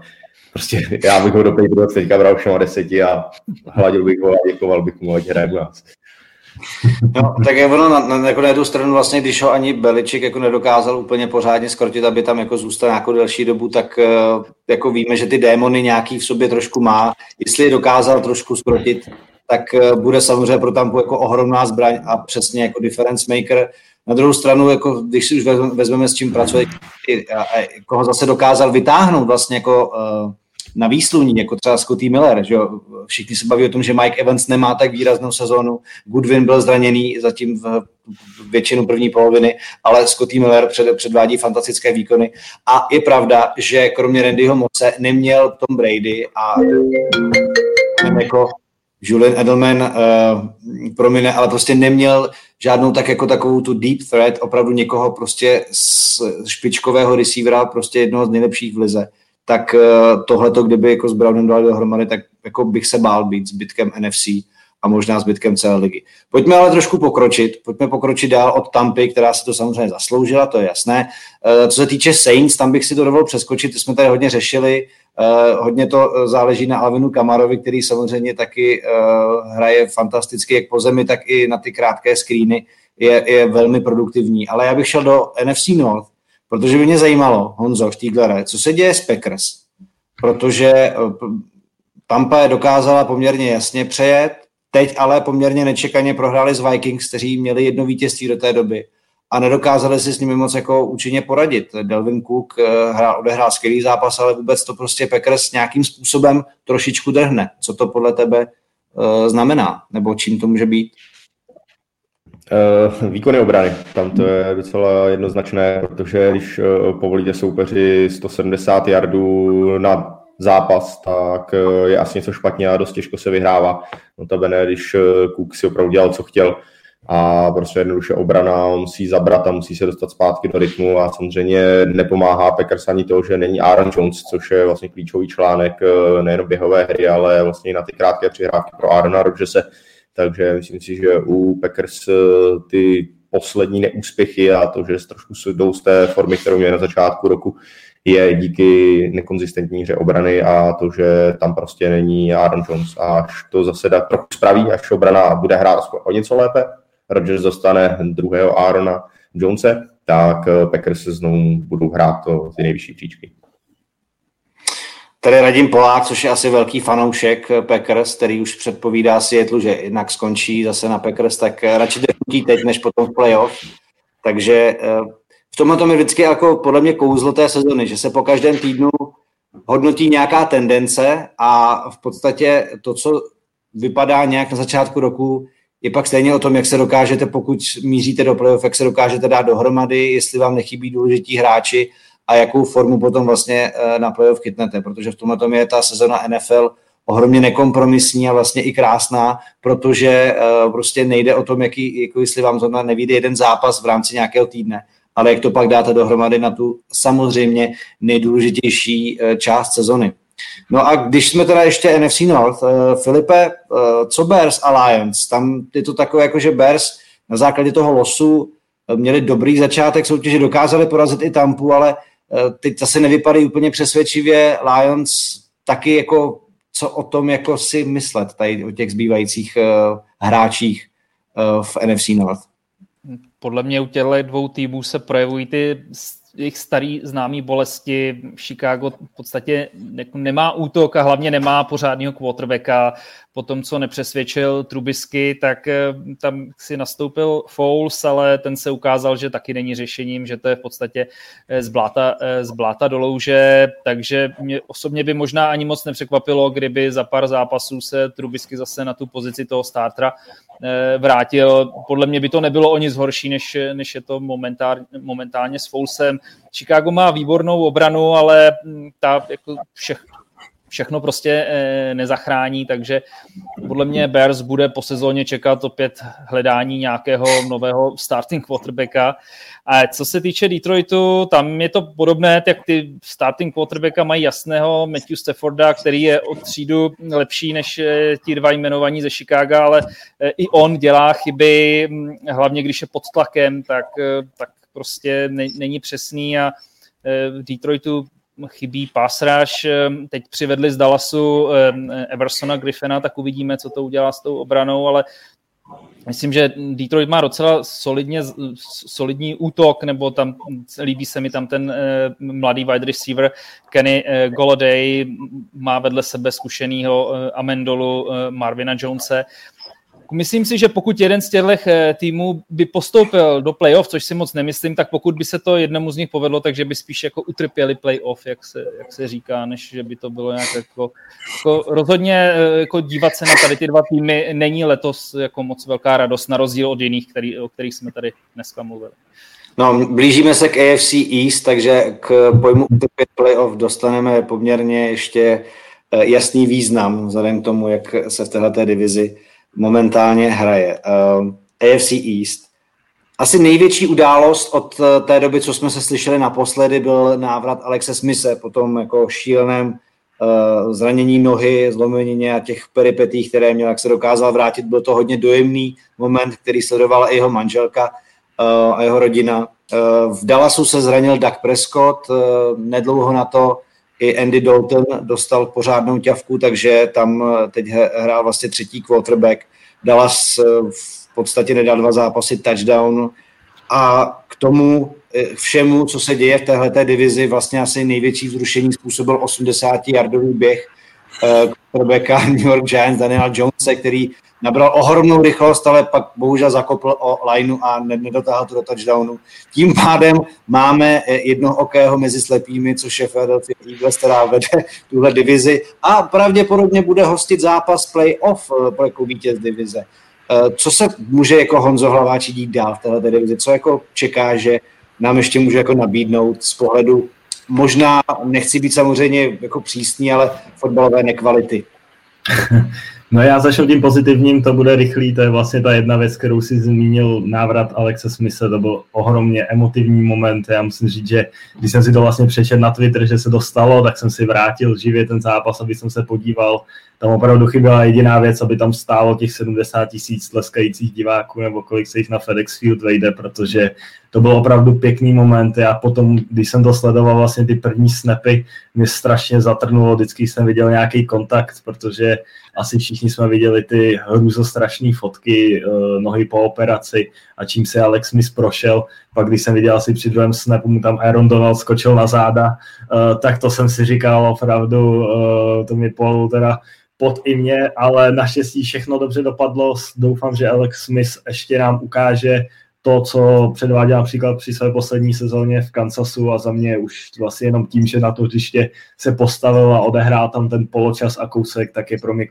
Prostě já bych ho do Patriots teďka bral všema deseti a hladil bych ho a děkoval bych mu, ať hraje u nás. No, tak je ono na, na, jako na jednu stranu vlastně, když ho ani Beličik jako nedokázal úplně pořádně skrotit, aby tam jako zůstal nějakou delší dobu, tak uh, jako víme, že ty démony nějaký v sobě trošku má. Jestli je dokázal trošku skrotit, tak uh, bude samozřejmě pro Tampu jako ohromná zbraň a přesně jako difference maker. Na druhou stranu, jako, když si už vezmeme, s čím pracuje, koho zase dokázal vytáhnout vlastně jako uh, na výsluní, jako třeba Scotty Miller. Že jo? Všichni se baví o tom, že Mike Evans nemá tak výraznou sezónu, Goodwin byl zraněný zatím v většinu první poloviny, ale Scotty Miller před, předvádí fantastické výkony. A je pravda, že kromě Randyho moce neměl Tom Brady a jako Julian Edelman uh, promine, ale prostě neměl žádnou tak jako takovou tu deep threat, opravdu někoho prostě z špičkového receivera, prostě jednoho z nejlepších v lize. Tak uh, tohleto, kdyby jako s Brownem dali dohromady, tak jako bych se bál být zbytkem NFC a možná zbytkem celé ligy. Pojďme ale trošku pokročit, pojďme pokročit dál od Tampy, která se to samozřejmě zasloužila, to je jasné. Uh, co se týče Saints, tam bych si to dovolil přeskočit, jsme tady hodně řešili, hodně to eh, záleží na Alvinu Kamarovi, který samozřejmě taky uh, hraje fantasticky jak po zemi, tak i na ty krátké screeny. Je, je velmi produktivní. Ale já bych šel do NFC North, protože by mě zajímalo, Honzo Štíglere, co se děje s Packers. Protože Tampa je dokázala poměrně jasně přejet, teď ale poměrně nečekaně prohráli s Vikings, kteří měli jedno vítězství do té doby a nedokázali si s nimi moc jako účinně poradit. Delvin Cook eh, hrál, odehrál skvělý zápas, ale vůbec to prostě Packers nějakým způsobem trošičku drhne. Co to podle tebe znamená, nebo čím to může být? Uh, výkony obrany, tam to je docela jednoznačné, protože když povolíte soupeři 170 yardů na zápas, tak je asi něco špatně a dost těžko se vyhrává. Notabene, když Cook si opravdu dělal, co chtěl a prostě jednoduše obrana musí zabrat a musí se dostat zpátky do rytmu a samozřejmě nepomáhá Packers ani to, že není Aaron Jones, což je vlastně klíčový článek nejen běhové hry, ale vlastně na ty krátké přihrávky pro Aarona Rodgerse, takže myslím si, že u Packers eh, ty poslední neúspěchy a to, že trošku jdou z té formy, kterou měli na začátku roku, je díky nekonzistentní hře obrany a to, že tam prostě není Aaron Jones. A až to zase dá trochu spraví, až obrana bude hrát o něco lépe, Rodgers dostane druhého Aarona Jonese, tak eh, Packers se znovu budou hrát to ty nejvyšší příčky. Tady Radim Polák, což je asi velký fanoušek Packers, který už předpovídá Seattle, že jednak skončí zase na Packers, tak radši drutí teď, než potom v playoff. Takže eh, v tomhle tom je vždycky jako podle mě kouzlo té sezony, že se po každém týdnu hodnotí nějaká tendence a v podstatě to, co vypadá nějak na začátku roku, je pak stejně o tom, jak se dokážete, pokud míříte do playoff, jak se dokážete dát dohromady, jestli vám nechybí důležití hráči a jakou formu potom vlastně eh, na playoff chytnete, protože v tomhle tom je ta sezona NFL ohromně nekompromisní a vlastně i krásná, protože uh, prostě nejde o tom, jaký, jako jestli vám zrovna nevíde jeden zápas v rámci nějakého týdne, ale jak to pak dáte dohromady na tu samozřejmě nejdůležitější uh, část sezony. No a když jsme teda ještě NFC North, uh, Filipe, uh, co Bears Alliance? Tam je to takové, jako že Bears na základě toho losu měli dobrý začátek soutěže, dokázali porazit i Tampu, ale Eh, teď zase nevypadají úplně přesvědčivě. Lions taky jako co o tom jako si myslet tady o těch zbývajících uh, hráčích uh, v NFC North? Podle mě u těchto dvou týmů se projevují ty jejich starý známý bolesti. Chicago v podstatě nemá útok a hlavně nemá pořádného quarterbacka. Po tom, co nepřesvědčil Trubisky, tak eh, tam si nastoupil Fouls, ale ten se ukázal, že taky není řešením, že to je v podstatě eh, z bláta, eh, z bláta do louže, takže mě osobně by možná ani moc nepřekvapilo, kdyby za pár zápasů se Trubisky zase na tu pozici toho startera vrátil. Podle mě by to nebylo o nic horší, než, než je to momentálně, momentálně s Foulsem. Chicago má výbornou obranu, ale hm, ta jako všech, všechno prostě eh, nezachrání, takže podle mě Bears bude po sezóně čekat opět hledání nějakého nového starting quarterbacka. A co se týče Detroitu, tam je to podobné, jak ty starting quarterbacka mají jasného Matthew Stafforda, který je od třídu lepší než eh, ti dva jmenovaní ze Chicago, ale eh, i on dělá chyby, hm, hlavně když je pod tlakem, tak, tak prostě není přesný a v Detroitu chybí pásráž. Ehm, teď přivedli z Dallasu ehm, Eversona Griffina, tak uvidíme, co to udělá s tou obranou, ale Myslím, že Detroit má docela solidně, solidní útok, nebo tam líbí se mi tam ten eh, mladý wide receiver Kenny eh, Goladay, má vedle sebe zkušeného eh, Amendolu Marvina Jonese. Myslím si, že pokud jeden z těchto eh, týmů by postoupil do playoff, což si moc nemyslím, tak pokud by se to jednomu z nich povedlo, takže by spíš jako utrpěli playoff, jak se, jak se říká, než že by to bylo nějak jako, jako rozhodně eh, jako dívat se na tady ty dva týmy není letos jako moc velká radost, na rozdíl od jiných, který, o kterých jsme tady dneska mluvili. No, blížíme se k AFC East, takže k pojmu utrpět playoff dostaneme poměrně ještě eh, jasný význam vzhledem k tomu, jak se v této divizi momentálně hraje. Uh, eh, AFC East. Asi největší událost od eh, té doby, co jsme se slyšeli naposledy, byl návrat Alexe Smise po tom jako šíleném uh, zranění nohy, zlomenině a těch peripetích, které měl, jak se dokázal vrátit. Byl to hodně dojemný moment, který sledovala i jeho manželka uh, a jeho rodina. Uh, v Dallasu se zranil Doug Prescott, uh, nedlouho na to i Andy Dalton dostal pořádnou ťavku, takže tam eh, teď hrál vlastně třetí quarterback. Dallas eh, v podstatě nedal dva zápasy touchdown a k tomu eh, všemu, co se děje v této divizi, vlastně asi největší vzrušení způsobil 80-yardový běh quarterbacka New York Giants Daniela Jonesa, který nabral ohromnou rychlost, ale pak bohužel zakopl o lineu a nedotáhl to do touchdownu. Tím pádem máme jedno okého mezi slepými, což je Philadelphia Eagles, která vede tuhle divizi a pravděpodobně bude hostit zápas playoff pro jako vítěz divize. Co se může jako Honzo Hlaváči dít dál v této divizi? Co jako čeká, že nám ještě může jako nabídnout z pohledu možná, nechci být samozřejmě jako přísný, ale fotbalové nekvality. No já začnu tím pozitivním, to bude rychlý, to je vlastně ta jedna věc, kterou si zmínil, návrat Alexe Smise, to byl ohromně emotivní moment, já musím říct, že když jsem si to vlastně přečetl na Twitter, že se to stalo, tak jsem si vrátil živě ten zápas, aby jsem se podíval, tam opravdu chyběla jediná věc, aby tam stálo těch 70 tisíc tleskajících diváků, nebo kolik se jich na FedEx Field vejde, protože to byl opravdu pěkný moment. Já potom, když jsem to sledoval vlastně ty první snapy, mě strašně zatrnulo, vždycky jsem viděl nějaký kontakt, protože asi všichni jsme viděli ty hrůzostrašné fotky, uh, nohy po operaci a čím se Alex Smith prošel. Pak když jsem viděl asi při druhém snapu, mu tam Aaron Donald skočil na záda, uh, tak to jsem si říkal opravdu, uh, to mi pomalu teda pod i mě, ale naštěstí všechno dobře dopadlo. Doufám, že Alex Smith ještě nám ukáže to, co předváděl například při své poslední sezóně v Kansasu a za mě už vlastně jenom tím, že na to hřiště se postavil a odehrál tam ten poločas a kousek, tak je pro mě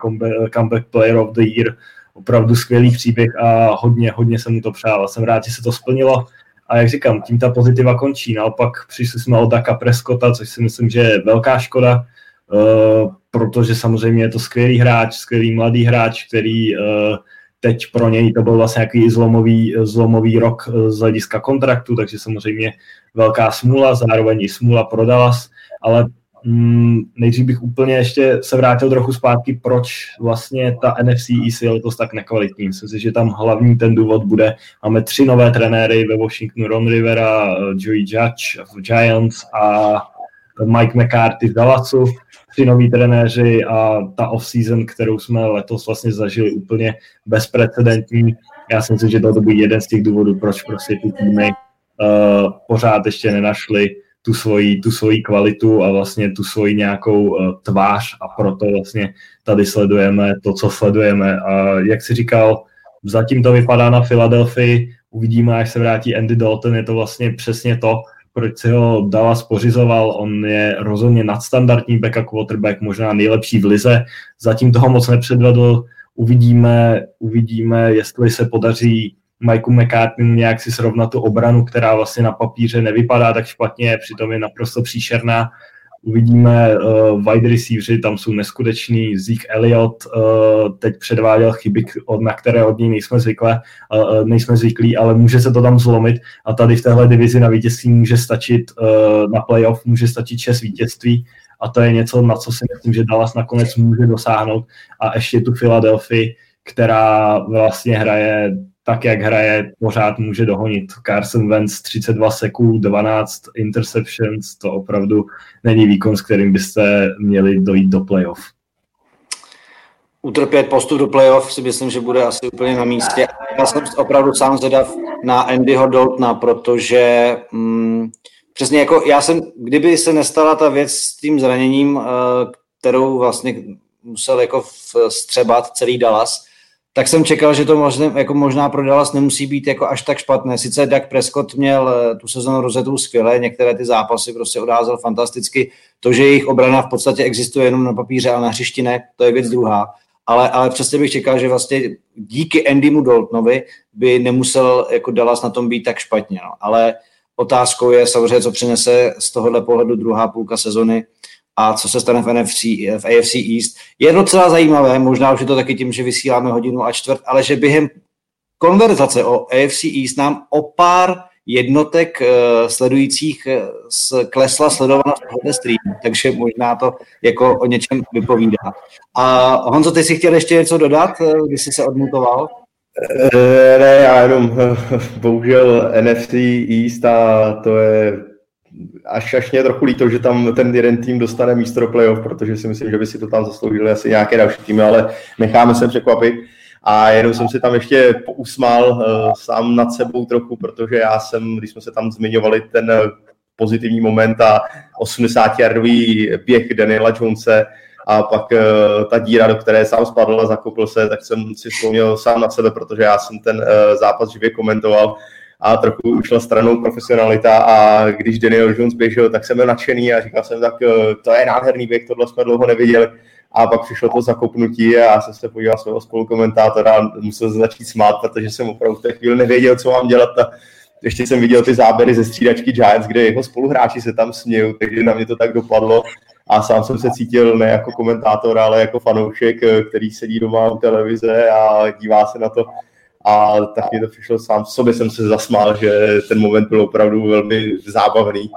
comeback player of the year opravdu skvělý příběh a hodně, hodně se mu to přál. Jsem rád, že se to splnilo a jak říkám, tím ta pozitiva končí. Naopak přišli jsme od Daka Prescota, což si myslím, že je velká škoda, uh, protože samozřejmě je to skvělý hráč, skvělý mladý hráč, který uh, teď pro něj to byl vlastně nějaký zlomový, zlomový rok eh, z hlediska kontraktu, takže samozřejmě velká smůla, zároveň i smůla pro Dallas, ale mm, nejdřív bych úplně ještě se vrátil trochu zpátky, proč vlastně ta NFC East je letos tak nekvalitní. Myslím si, že tam hlavní ten důvod bude, máme tři nové trenéry ve Washingtonu, Ron Rivera, eh, Joey Judge v Giants a Mike McCarthy v Dallasu tři noví trenéři a ta off-season, kterou jsme letos vlastně zažili úplně bezprecedentní. Já si myslím, že to byl jeden z těch důvodů, proč prostě ty týmy uh, pořád ještě nenašli tu svoji, tu svoji kvalitu a vlastně tu svoji nějakou uh, tvář a proto vlastně tady sledujeme to, co sledujeme. A jak si říkal, zatím to vypadá na Filadelfii, uvidíme, až se vrátí Andy Dalton, je to vlastně přesně to, proč si ho Dallas pořizoval. On je rozhodně nadstandardní backup quarterback, možná nejlepší v lize. Zatím toho moc nepředvedl. Uvidíme, uvidíme jestli se podaří Mikeu McCartney nějak si srovnat tu obranu, která vlastně na papíře nevypadá tak špatně, přitom je naprosto příšerná. Uvidíme uh, wide receiveri, tam jsou neskuteční, Zeke Elliott uh, teď předváděl chyby, na které od něj nejsme, zvykle, uh, nejsme zvyklí, ale může se to tam zlomit. A tady v téhle divizi na vítězství může stačit, uh, na playoff může stačit šest vítězství. A to je něco, na co si myslím, že Dallas nakonec může dosáhnout. A ještě tu Philadelphia, která vlastně hraje tak, jak hraje, pořád může dohonit. Carson Wentz 32 sekund, 12 interceptions, to opravdu není výkon, s kterým byste měli dojít do playoff. Utrpět postup do playoff si myslím, že bude asi úplně na místě. Já jsem opravdu sám zvědav na Andyho Daltona, protože mm, přesně jako já jsem, kdyby se nestala ta věc s tím zraněním, eh, kterou vlastně musel jako vstřebat celý Dallas, tak jsem čekal, že to možná, jako možná pro Dallas nemusí být jako až tak špatné. Sice Dak Prescott měl eh, tu sezonu rozetou skvěle, některé ty zápasy prostě odházel fantasticky. To, že jejich obrana v podstatě existuje jenom na papíře, ale na hřišti ne, to je věc druhá. Ale, ale přesně bych čekal, že vlastně díky Andymu Daltonovi by nemusel jako Dallas na tom být tak špatně. No. Ale otázkou je samozřejmě, co přinese z tohohle pohledu druhá půlka sezony a co se stane v, NFC, v AFC East. Je docela zajímavé, možná už je to taky tím, že vysíláme hodinu a čtvrt, ale že během konverzace o AFC East nám o pár jednotek uh, sledujících uh, klesla sledovanost tohoto streamu, takže možná to jako o něčem vypovídá. A Honzo, ty si chtěl ještě něco dodat, uh, když jsi se odmutoval? Ne, já jenom bohužel NFC East a to je až, až mě trochu líto, že tam ten jeden tým dostane místo do playoff, protože si myslím, že by si to tam zasloužili asi nějaké další týmy, ale necháme se překvapit. A jenom jsem si tam ještě pousmál uh, sám nad sebou trochu, protože já jsem, když jsme se tam zmiňovali ten pozitivní moment a 80-jardový běh Daniela Jonese a pak uh, ta díra, do které sám spadl a zakopl se, tak jsem si vzpomněl sám na sebe, protože já jsem ten uh, zápas živě komentoval a trochu ušla stranou profesionalita a když Daniel Jones běžel, tak jsem byl nadšený a říkal jsem tak, uh, to je nádherný běh, tohle jsme dlouho neviděli. A pak přišlo to zakopnutí a já jsem se podíval svého spolukomentátora a musel začít smát, protože jsem opravdu v té chvíli nevěděl, co mám dělat. A ještě jsem viděl ty záběry ze střídačky Giants, kde jeho spoluhráči se tam smějí, takže na mě to tak dopadlo a sám jsem se cítil ne jako komentátor, ale jako fanoušek, který sedí doma u televize a dívá se na to a tak mi to přišlo sám v sobě, jsem se zasmál, že ten moment byl opravdu velmi zábavný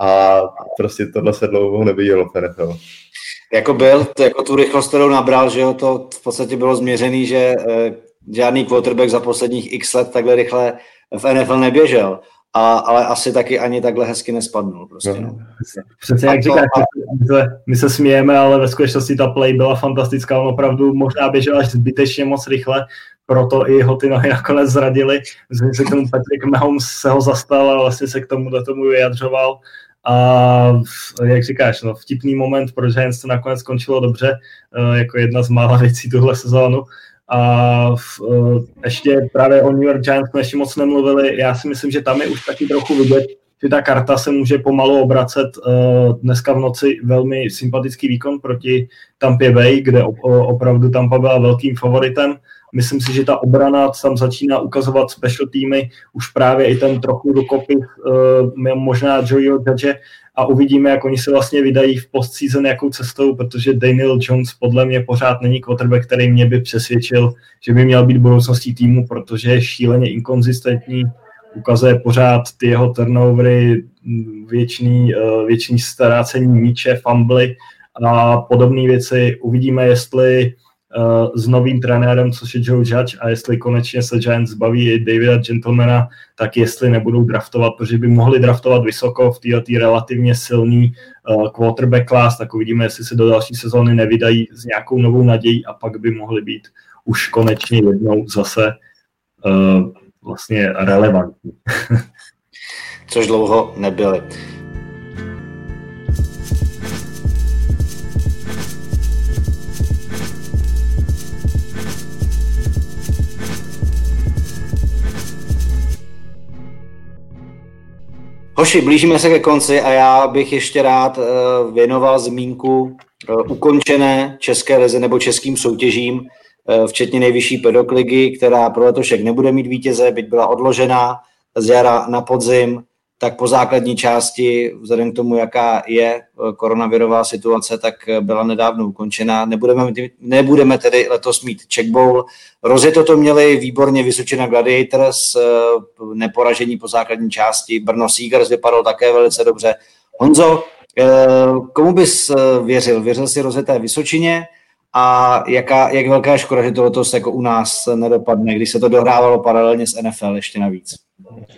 a prostě tohle se dlouho nevidělo v NFL. Jako byl, to jako tu rychlost, kterou nabral, že jo, to v podstatě bylo změřený, že eh, žádný quarterback za posledních x let takhle rychle v NFL neběžel a, ale asi taky ani takhle hezky nespadnul. Prostě, no. no. Přesně jak říkáš, a... my, se, my se smějeme, ale ve skutečnosti ta play byla fantastická, on opravdu možná běžel až zbytečně moc rychle, proto i jeho ty nohy nakonec zradili. Myslím se k tomu Patrick Mahomes se ho zastal a vlastně se k tomu do tomu vyjadřoval. A jak říkáš, no, vtipný moment pro Giants to nakonec skončilo dobře, eh, jako jedna z mála věcí tuhle sezónu. A uh, ještě právě o New York Giants jsme ještě moc nemluvili. Já si myslím, že tam je už taky trochu vidět, že ta karta se může pomalu obracet. Uh, dneska v noci velmi sympatický výkon proti Tampa Bay, kde op- opravdu Tampa byla velkým favoritem. Myslím si, že ta obrana tam začíná ukazovat special týmy, už právě i ten trochu dokopy uh, možná Joeho Judge a uvidíme, jak oni se vlastně vydají v postseason jakou cestou, protože Daniel Jones podle mě pořád není quarterback, který mě by přesvědčil, že by měl být budoucností týmu, protože je šíleně inkonzistentní, ukazuje pořád ty jeho turnovery, věčný, eh, věčný starácení míče, fumbly a podobné věci. Uvidíme, jestli uh, s novým trenérem, což je Joe Judge, a jestli konečně se Giants zbaví i Davida Gentlemana, tak jestli nebudou draftovat, protože by mohli draftovat vysoko v této relativně silný uh, quarterback class, tak uvidíme, jestli se do další sezóny nevydají s nějakou novou nadějí a pak by mohli být už konečně jednou zase uh, vlastně relevantní. Což dlouho nebyli. Hoši, blížíme se ke konci a já bych ještě rád uh, věnoval zmínku uh, ukončené české lize nebo českým soutěžím, uh, včetně nejvyšší pedokligy, která pro letošek nebude mít vítěze, byť byla odložená z jara na podzim tak po základní části, vzhledem k tomu, jaká je eh, koronavirová situace, tak eh, byla nedávno ukončena. Nebudeme, nebudeme tedy letos mít check bowl. Rozjeto to měli výborně Vysočina Gladiators, eh, neporažení po základní části. Brno Seegers vypadal také velice dobře. Honzo, komu bys věřil? Věřil si rozjeté Vysočině? A jaká, jak velká je škoda, že to letos jako u nás nedopadne, když se to dohrávalo paralelně s NFL ještě navíc?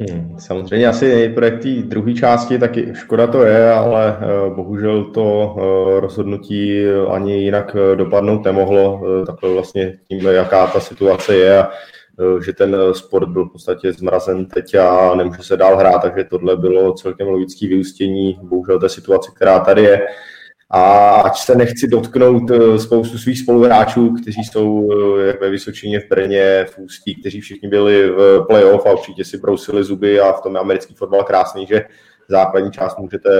Hmm, samozřejmě asi nejprve té druhé části, taky škoda to je, ale uh, bohužel to uh, rozhodnutí ani jinak uh, dopadnout nemohlo, takhle vlastně tím, jaká ta situace je a že ten sport byl v podstatě zmrazen teď a nemůže se dál hrát, takže tohle bylo celkem logické vyústění, bohužel té situace, která tady je. A ať se nechci dotknout eh, spoustu svých spoluhráčů, kteří jsou eh, jak ve Vysočině, v Brně, v Ústí, kteří všichni byli v playoff a určitě si brousili zuby a v tom je americký fotbal krásný, že základní část můžete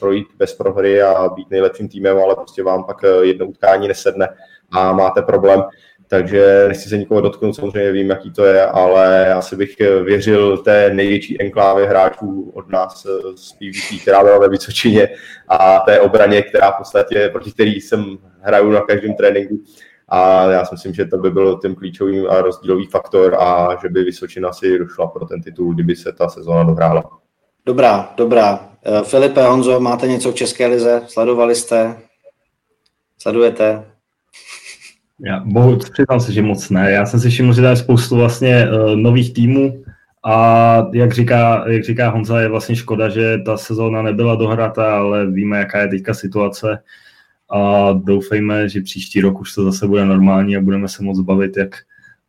projít bez prohry a být nejlepším týmem, ale prostě vám pak eh, jedno utkání nesedne a máte problém. Takže nechci se nikoho dotknout, samozřejmě vím, jaký to je, ale asi bych věřil té největší enklávě hráčů od nás z PvP, která byla ve Vysočině a té obraně, která v podstatě, proti který jsem hraju na každém tréninku. A já si myslím, že to by byl ten klíčový a rozdílový faktor a že by Vysočina si došla pro ten titul, kdyby se ta sezóna dohrála. Dobrá, dobrá. Eh, Filipe, Honzo, máte něco v České lize? Sledovali jste? Sledujete? Já bohu, přiznám se, že moc ne. Já jsem si všiml, že je spoustu vlastně uh, nových týmů a jak říká, jak říká Honza, je vlastně škoda, že ta sezóna nebyla dohrata, ale víme, jaká je teďka situace a doufejme, že příští rok už to zase bude normální a budeme se moc bavit jak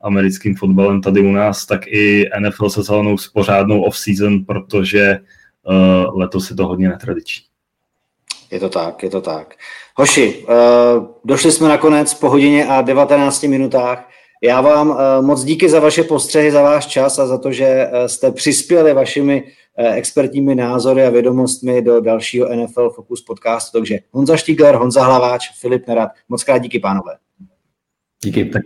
americkým fotbalem tady u nás, tak i NFL sezónou s pořádnou off-season, protože uh, letos je to hodně netradiční. Je to tak, je to tak. Hoši, uh, došli jsme nakonec po hodině a 19 minutách. Já vám uh, moc díky za vaše postřehy, za váš čas a za to, že uh, jste přispěli vašimi expertními názory a vědomostmi do dalšího NFL Focus podcastu. Takže Honza Štígler, Honza Hlaváč, Filip Nerad. Moc krát díky, pánové. Díky. Tak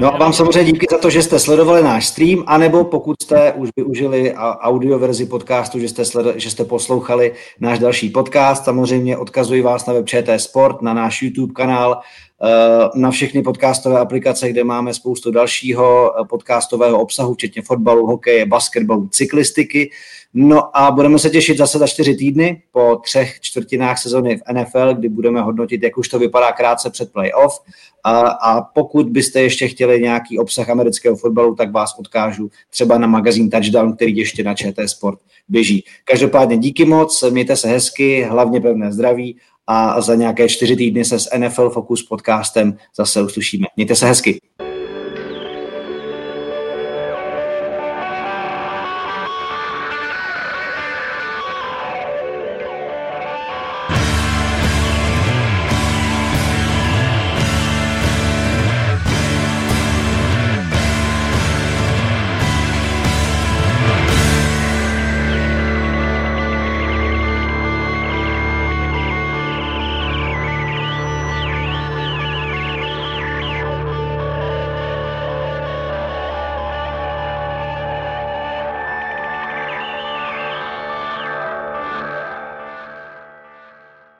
No a vám samozřejmě díky za to, že jste sledovali náš stream, anebo pokud jste už využili audio verzi podcastu, že jste, sled, že jste poslouchali náš další podcast. Samozřejmě odkazuji vás na web ČT Sport, na náš YouTube kanál, eh, na všechny podcastové aplikace, kde máme spoustu dalšího eh, podcastového obsahu, včetně fotbalu, hokeje, basketbalu, cyklistiky. No a budeme se těšit zase za čtyři týdny po třech čtvrtinách sezony v NFL, kdy budeme hodnotit, jak už to vypadá krátce před playoff. A, a pokud byste ještě chtěli nějaký obsah amerického fotbalu, tak vás odkážu třeba na magazín Touchdown, který ještě na ČT Sport běží. Každopádně díky moc, mějte se hezky, hlavně pevné zdraví a za nějaké čtyři týdny se s NFL Focus podcastem zase uslyšíme. Mějte se hezky.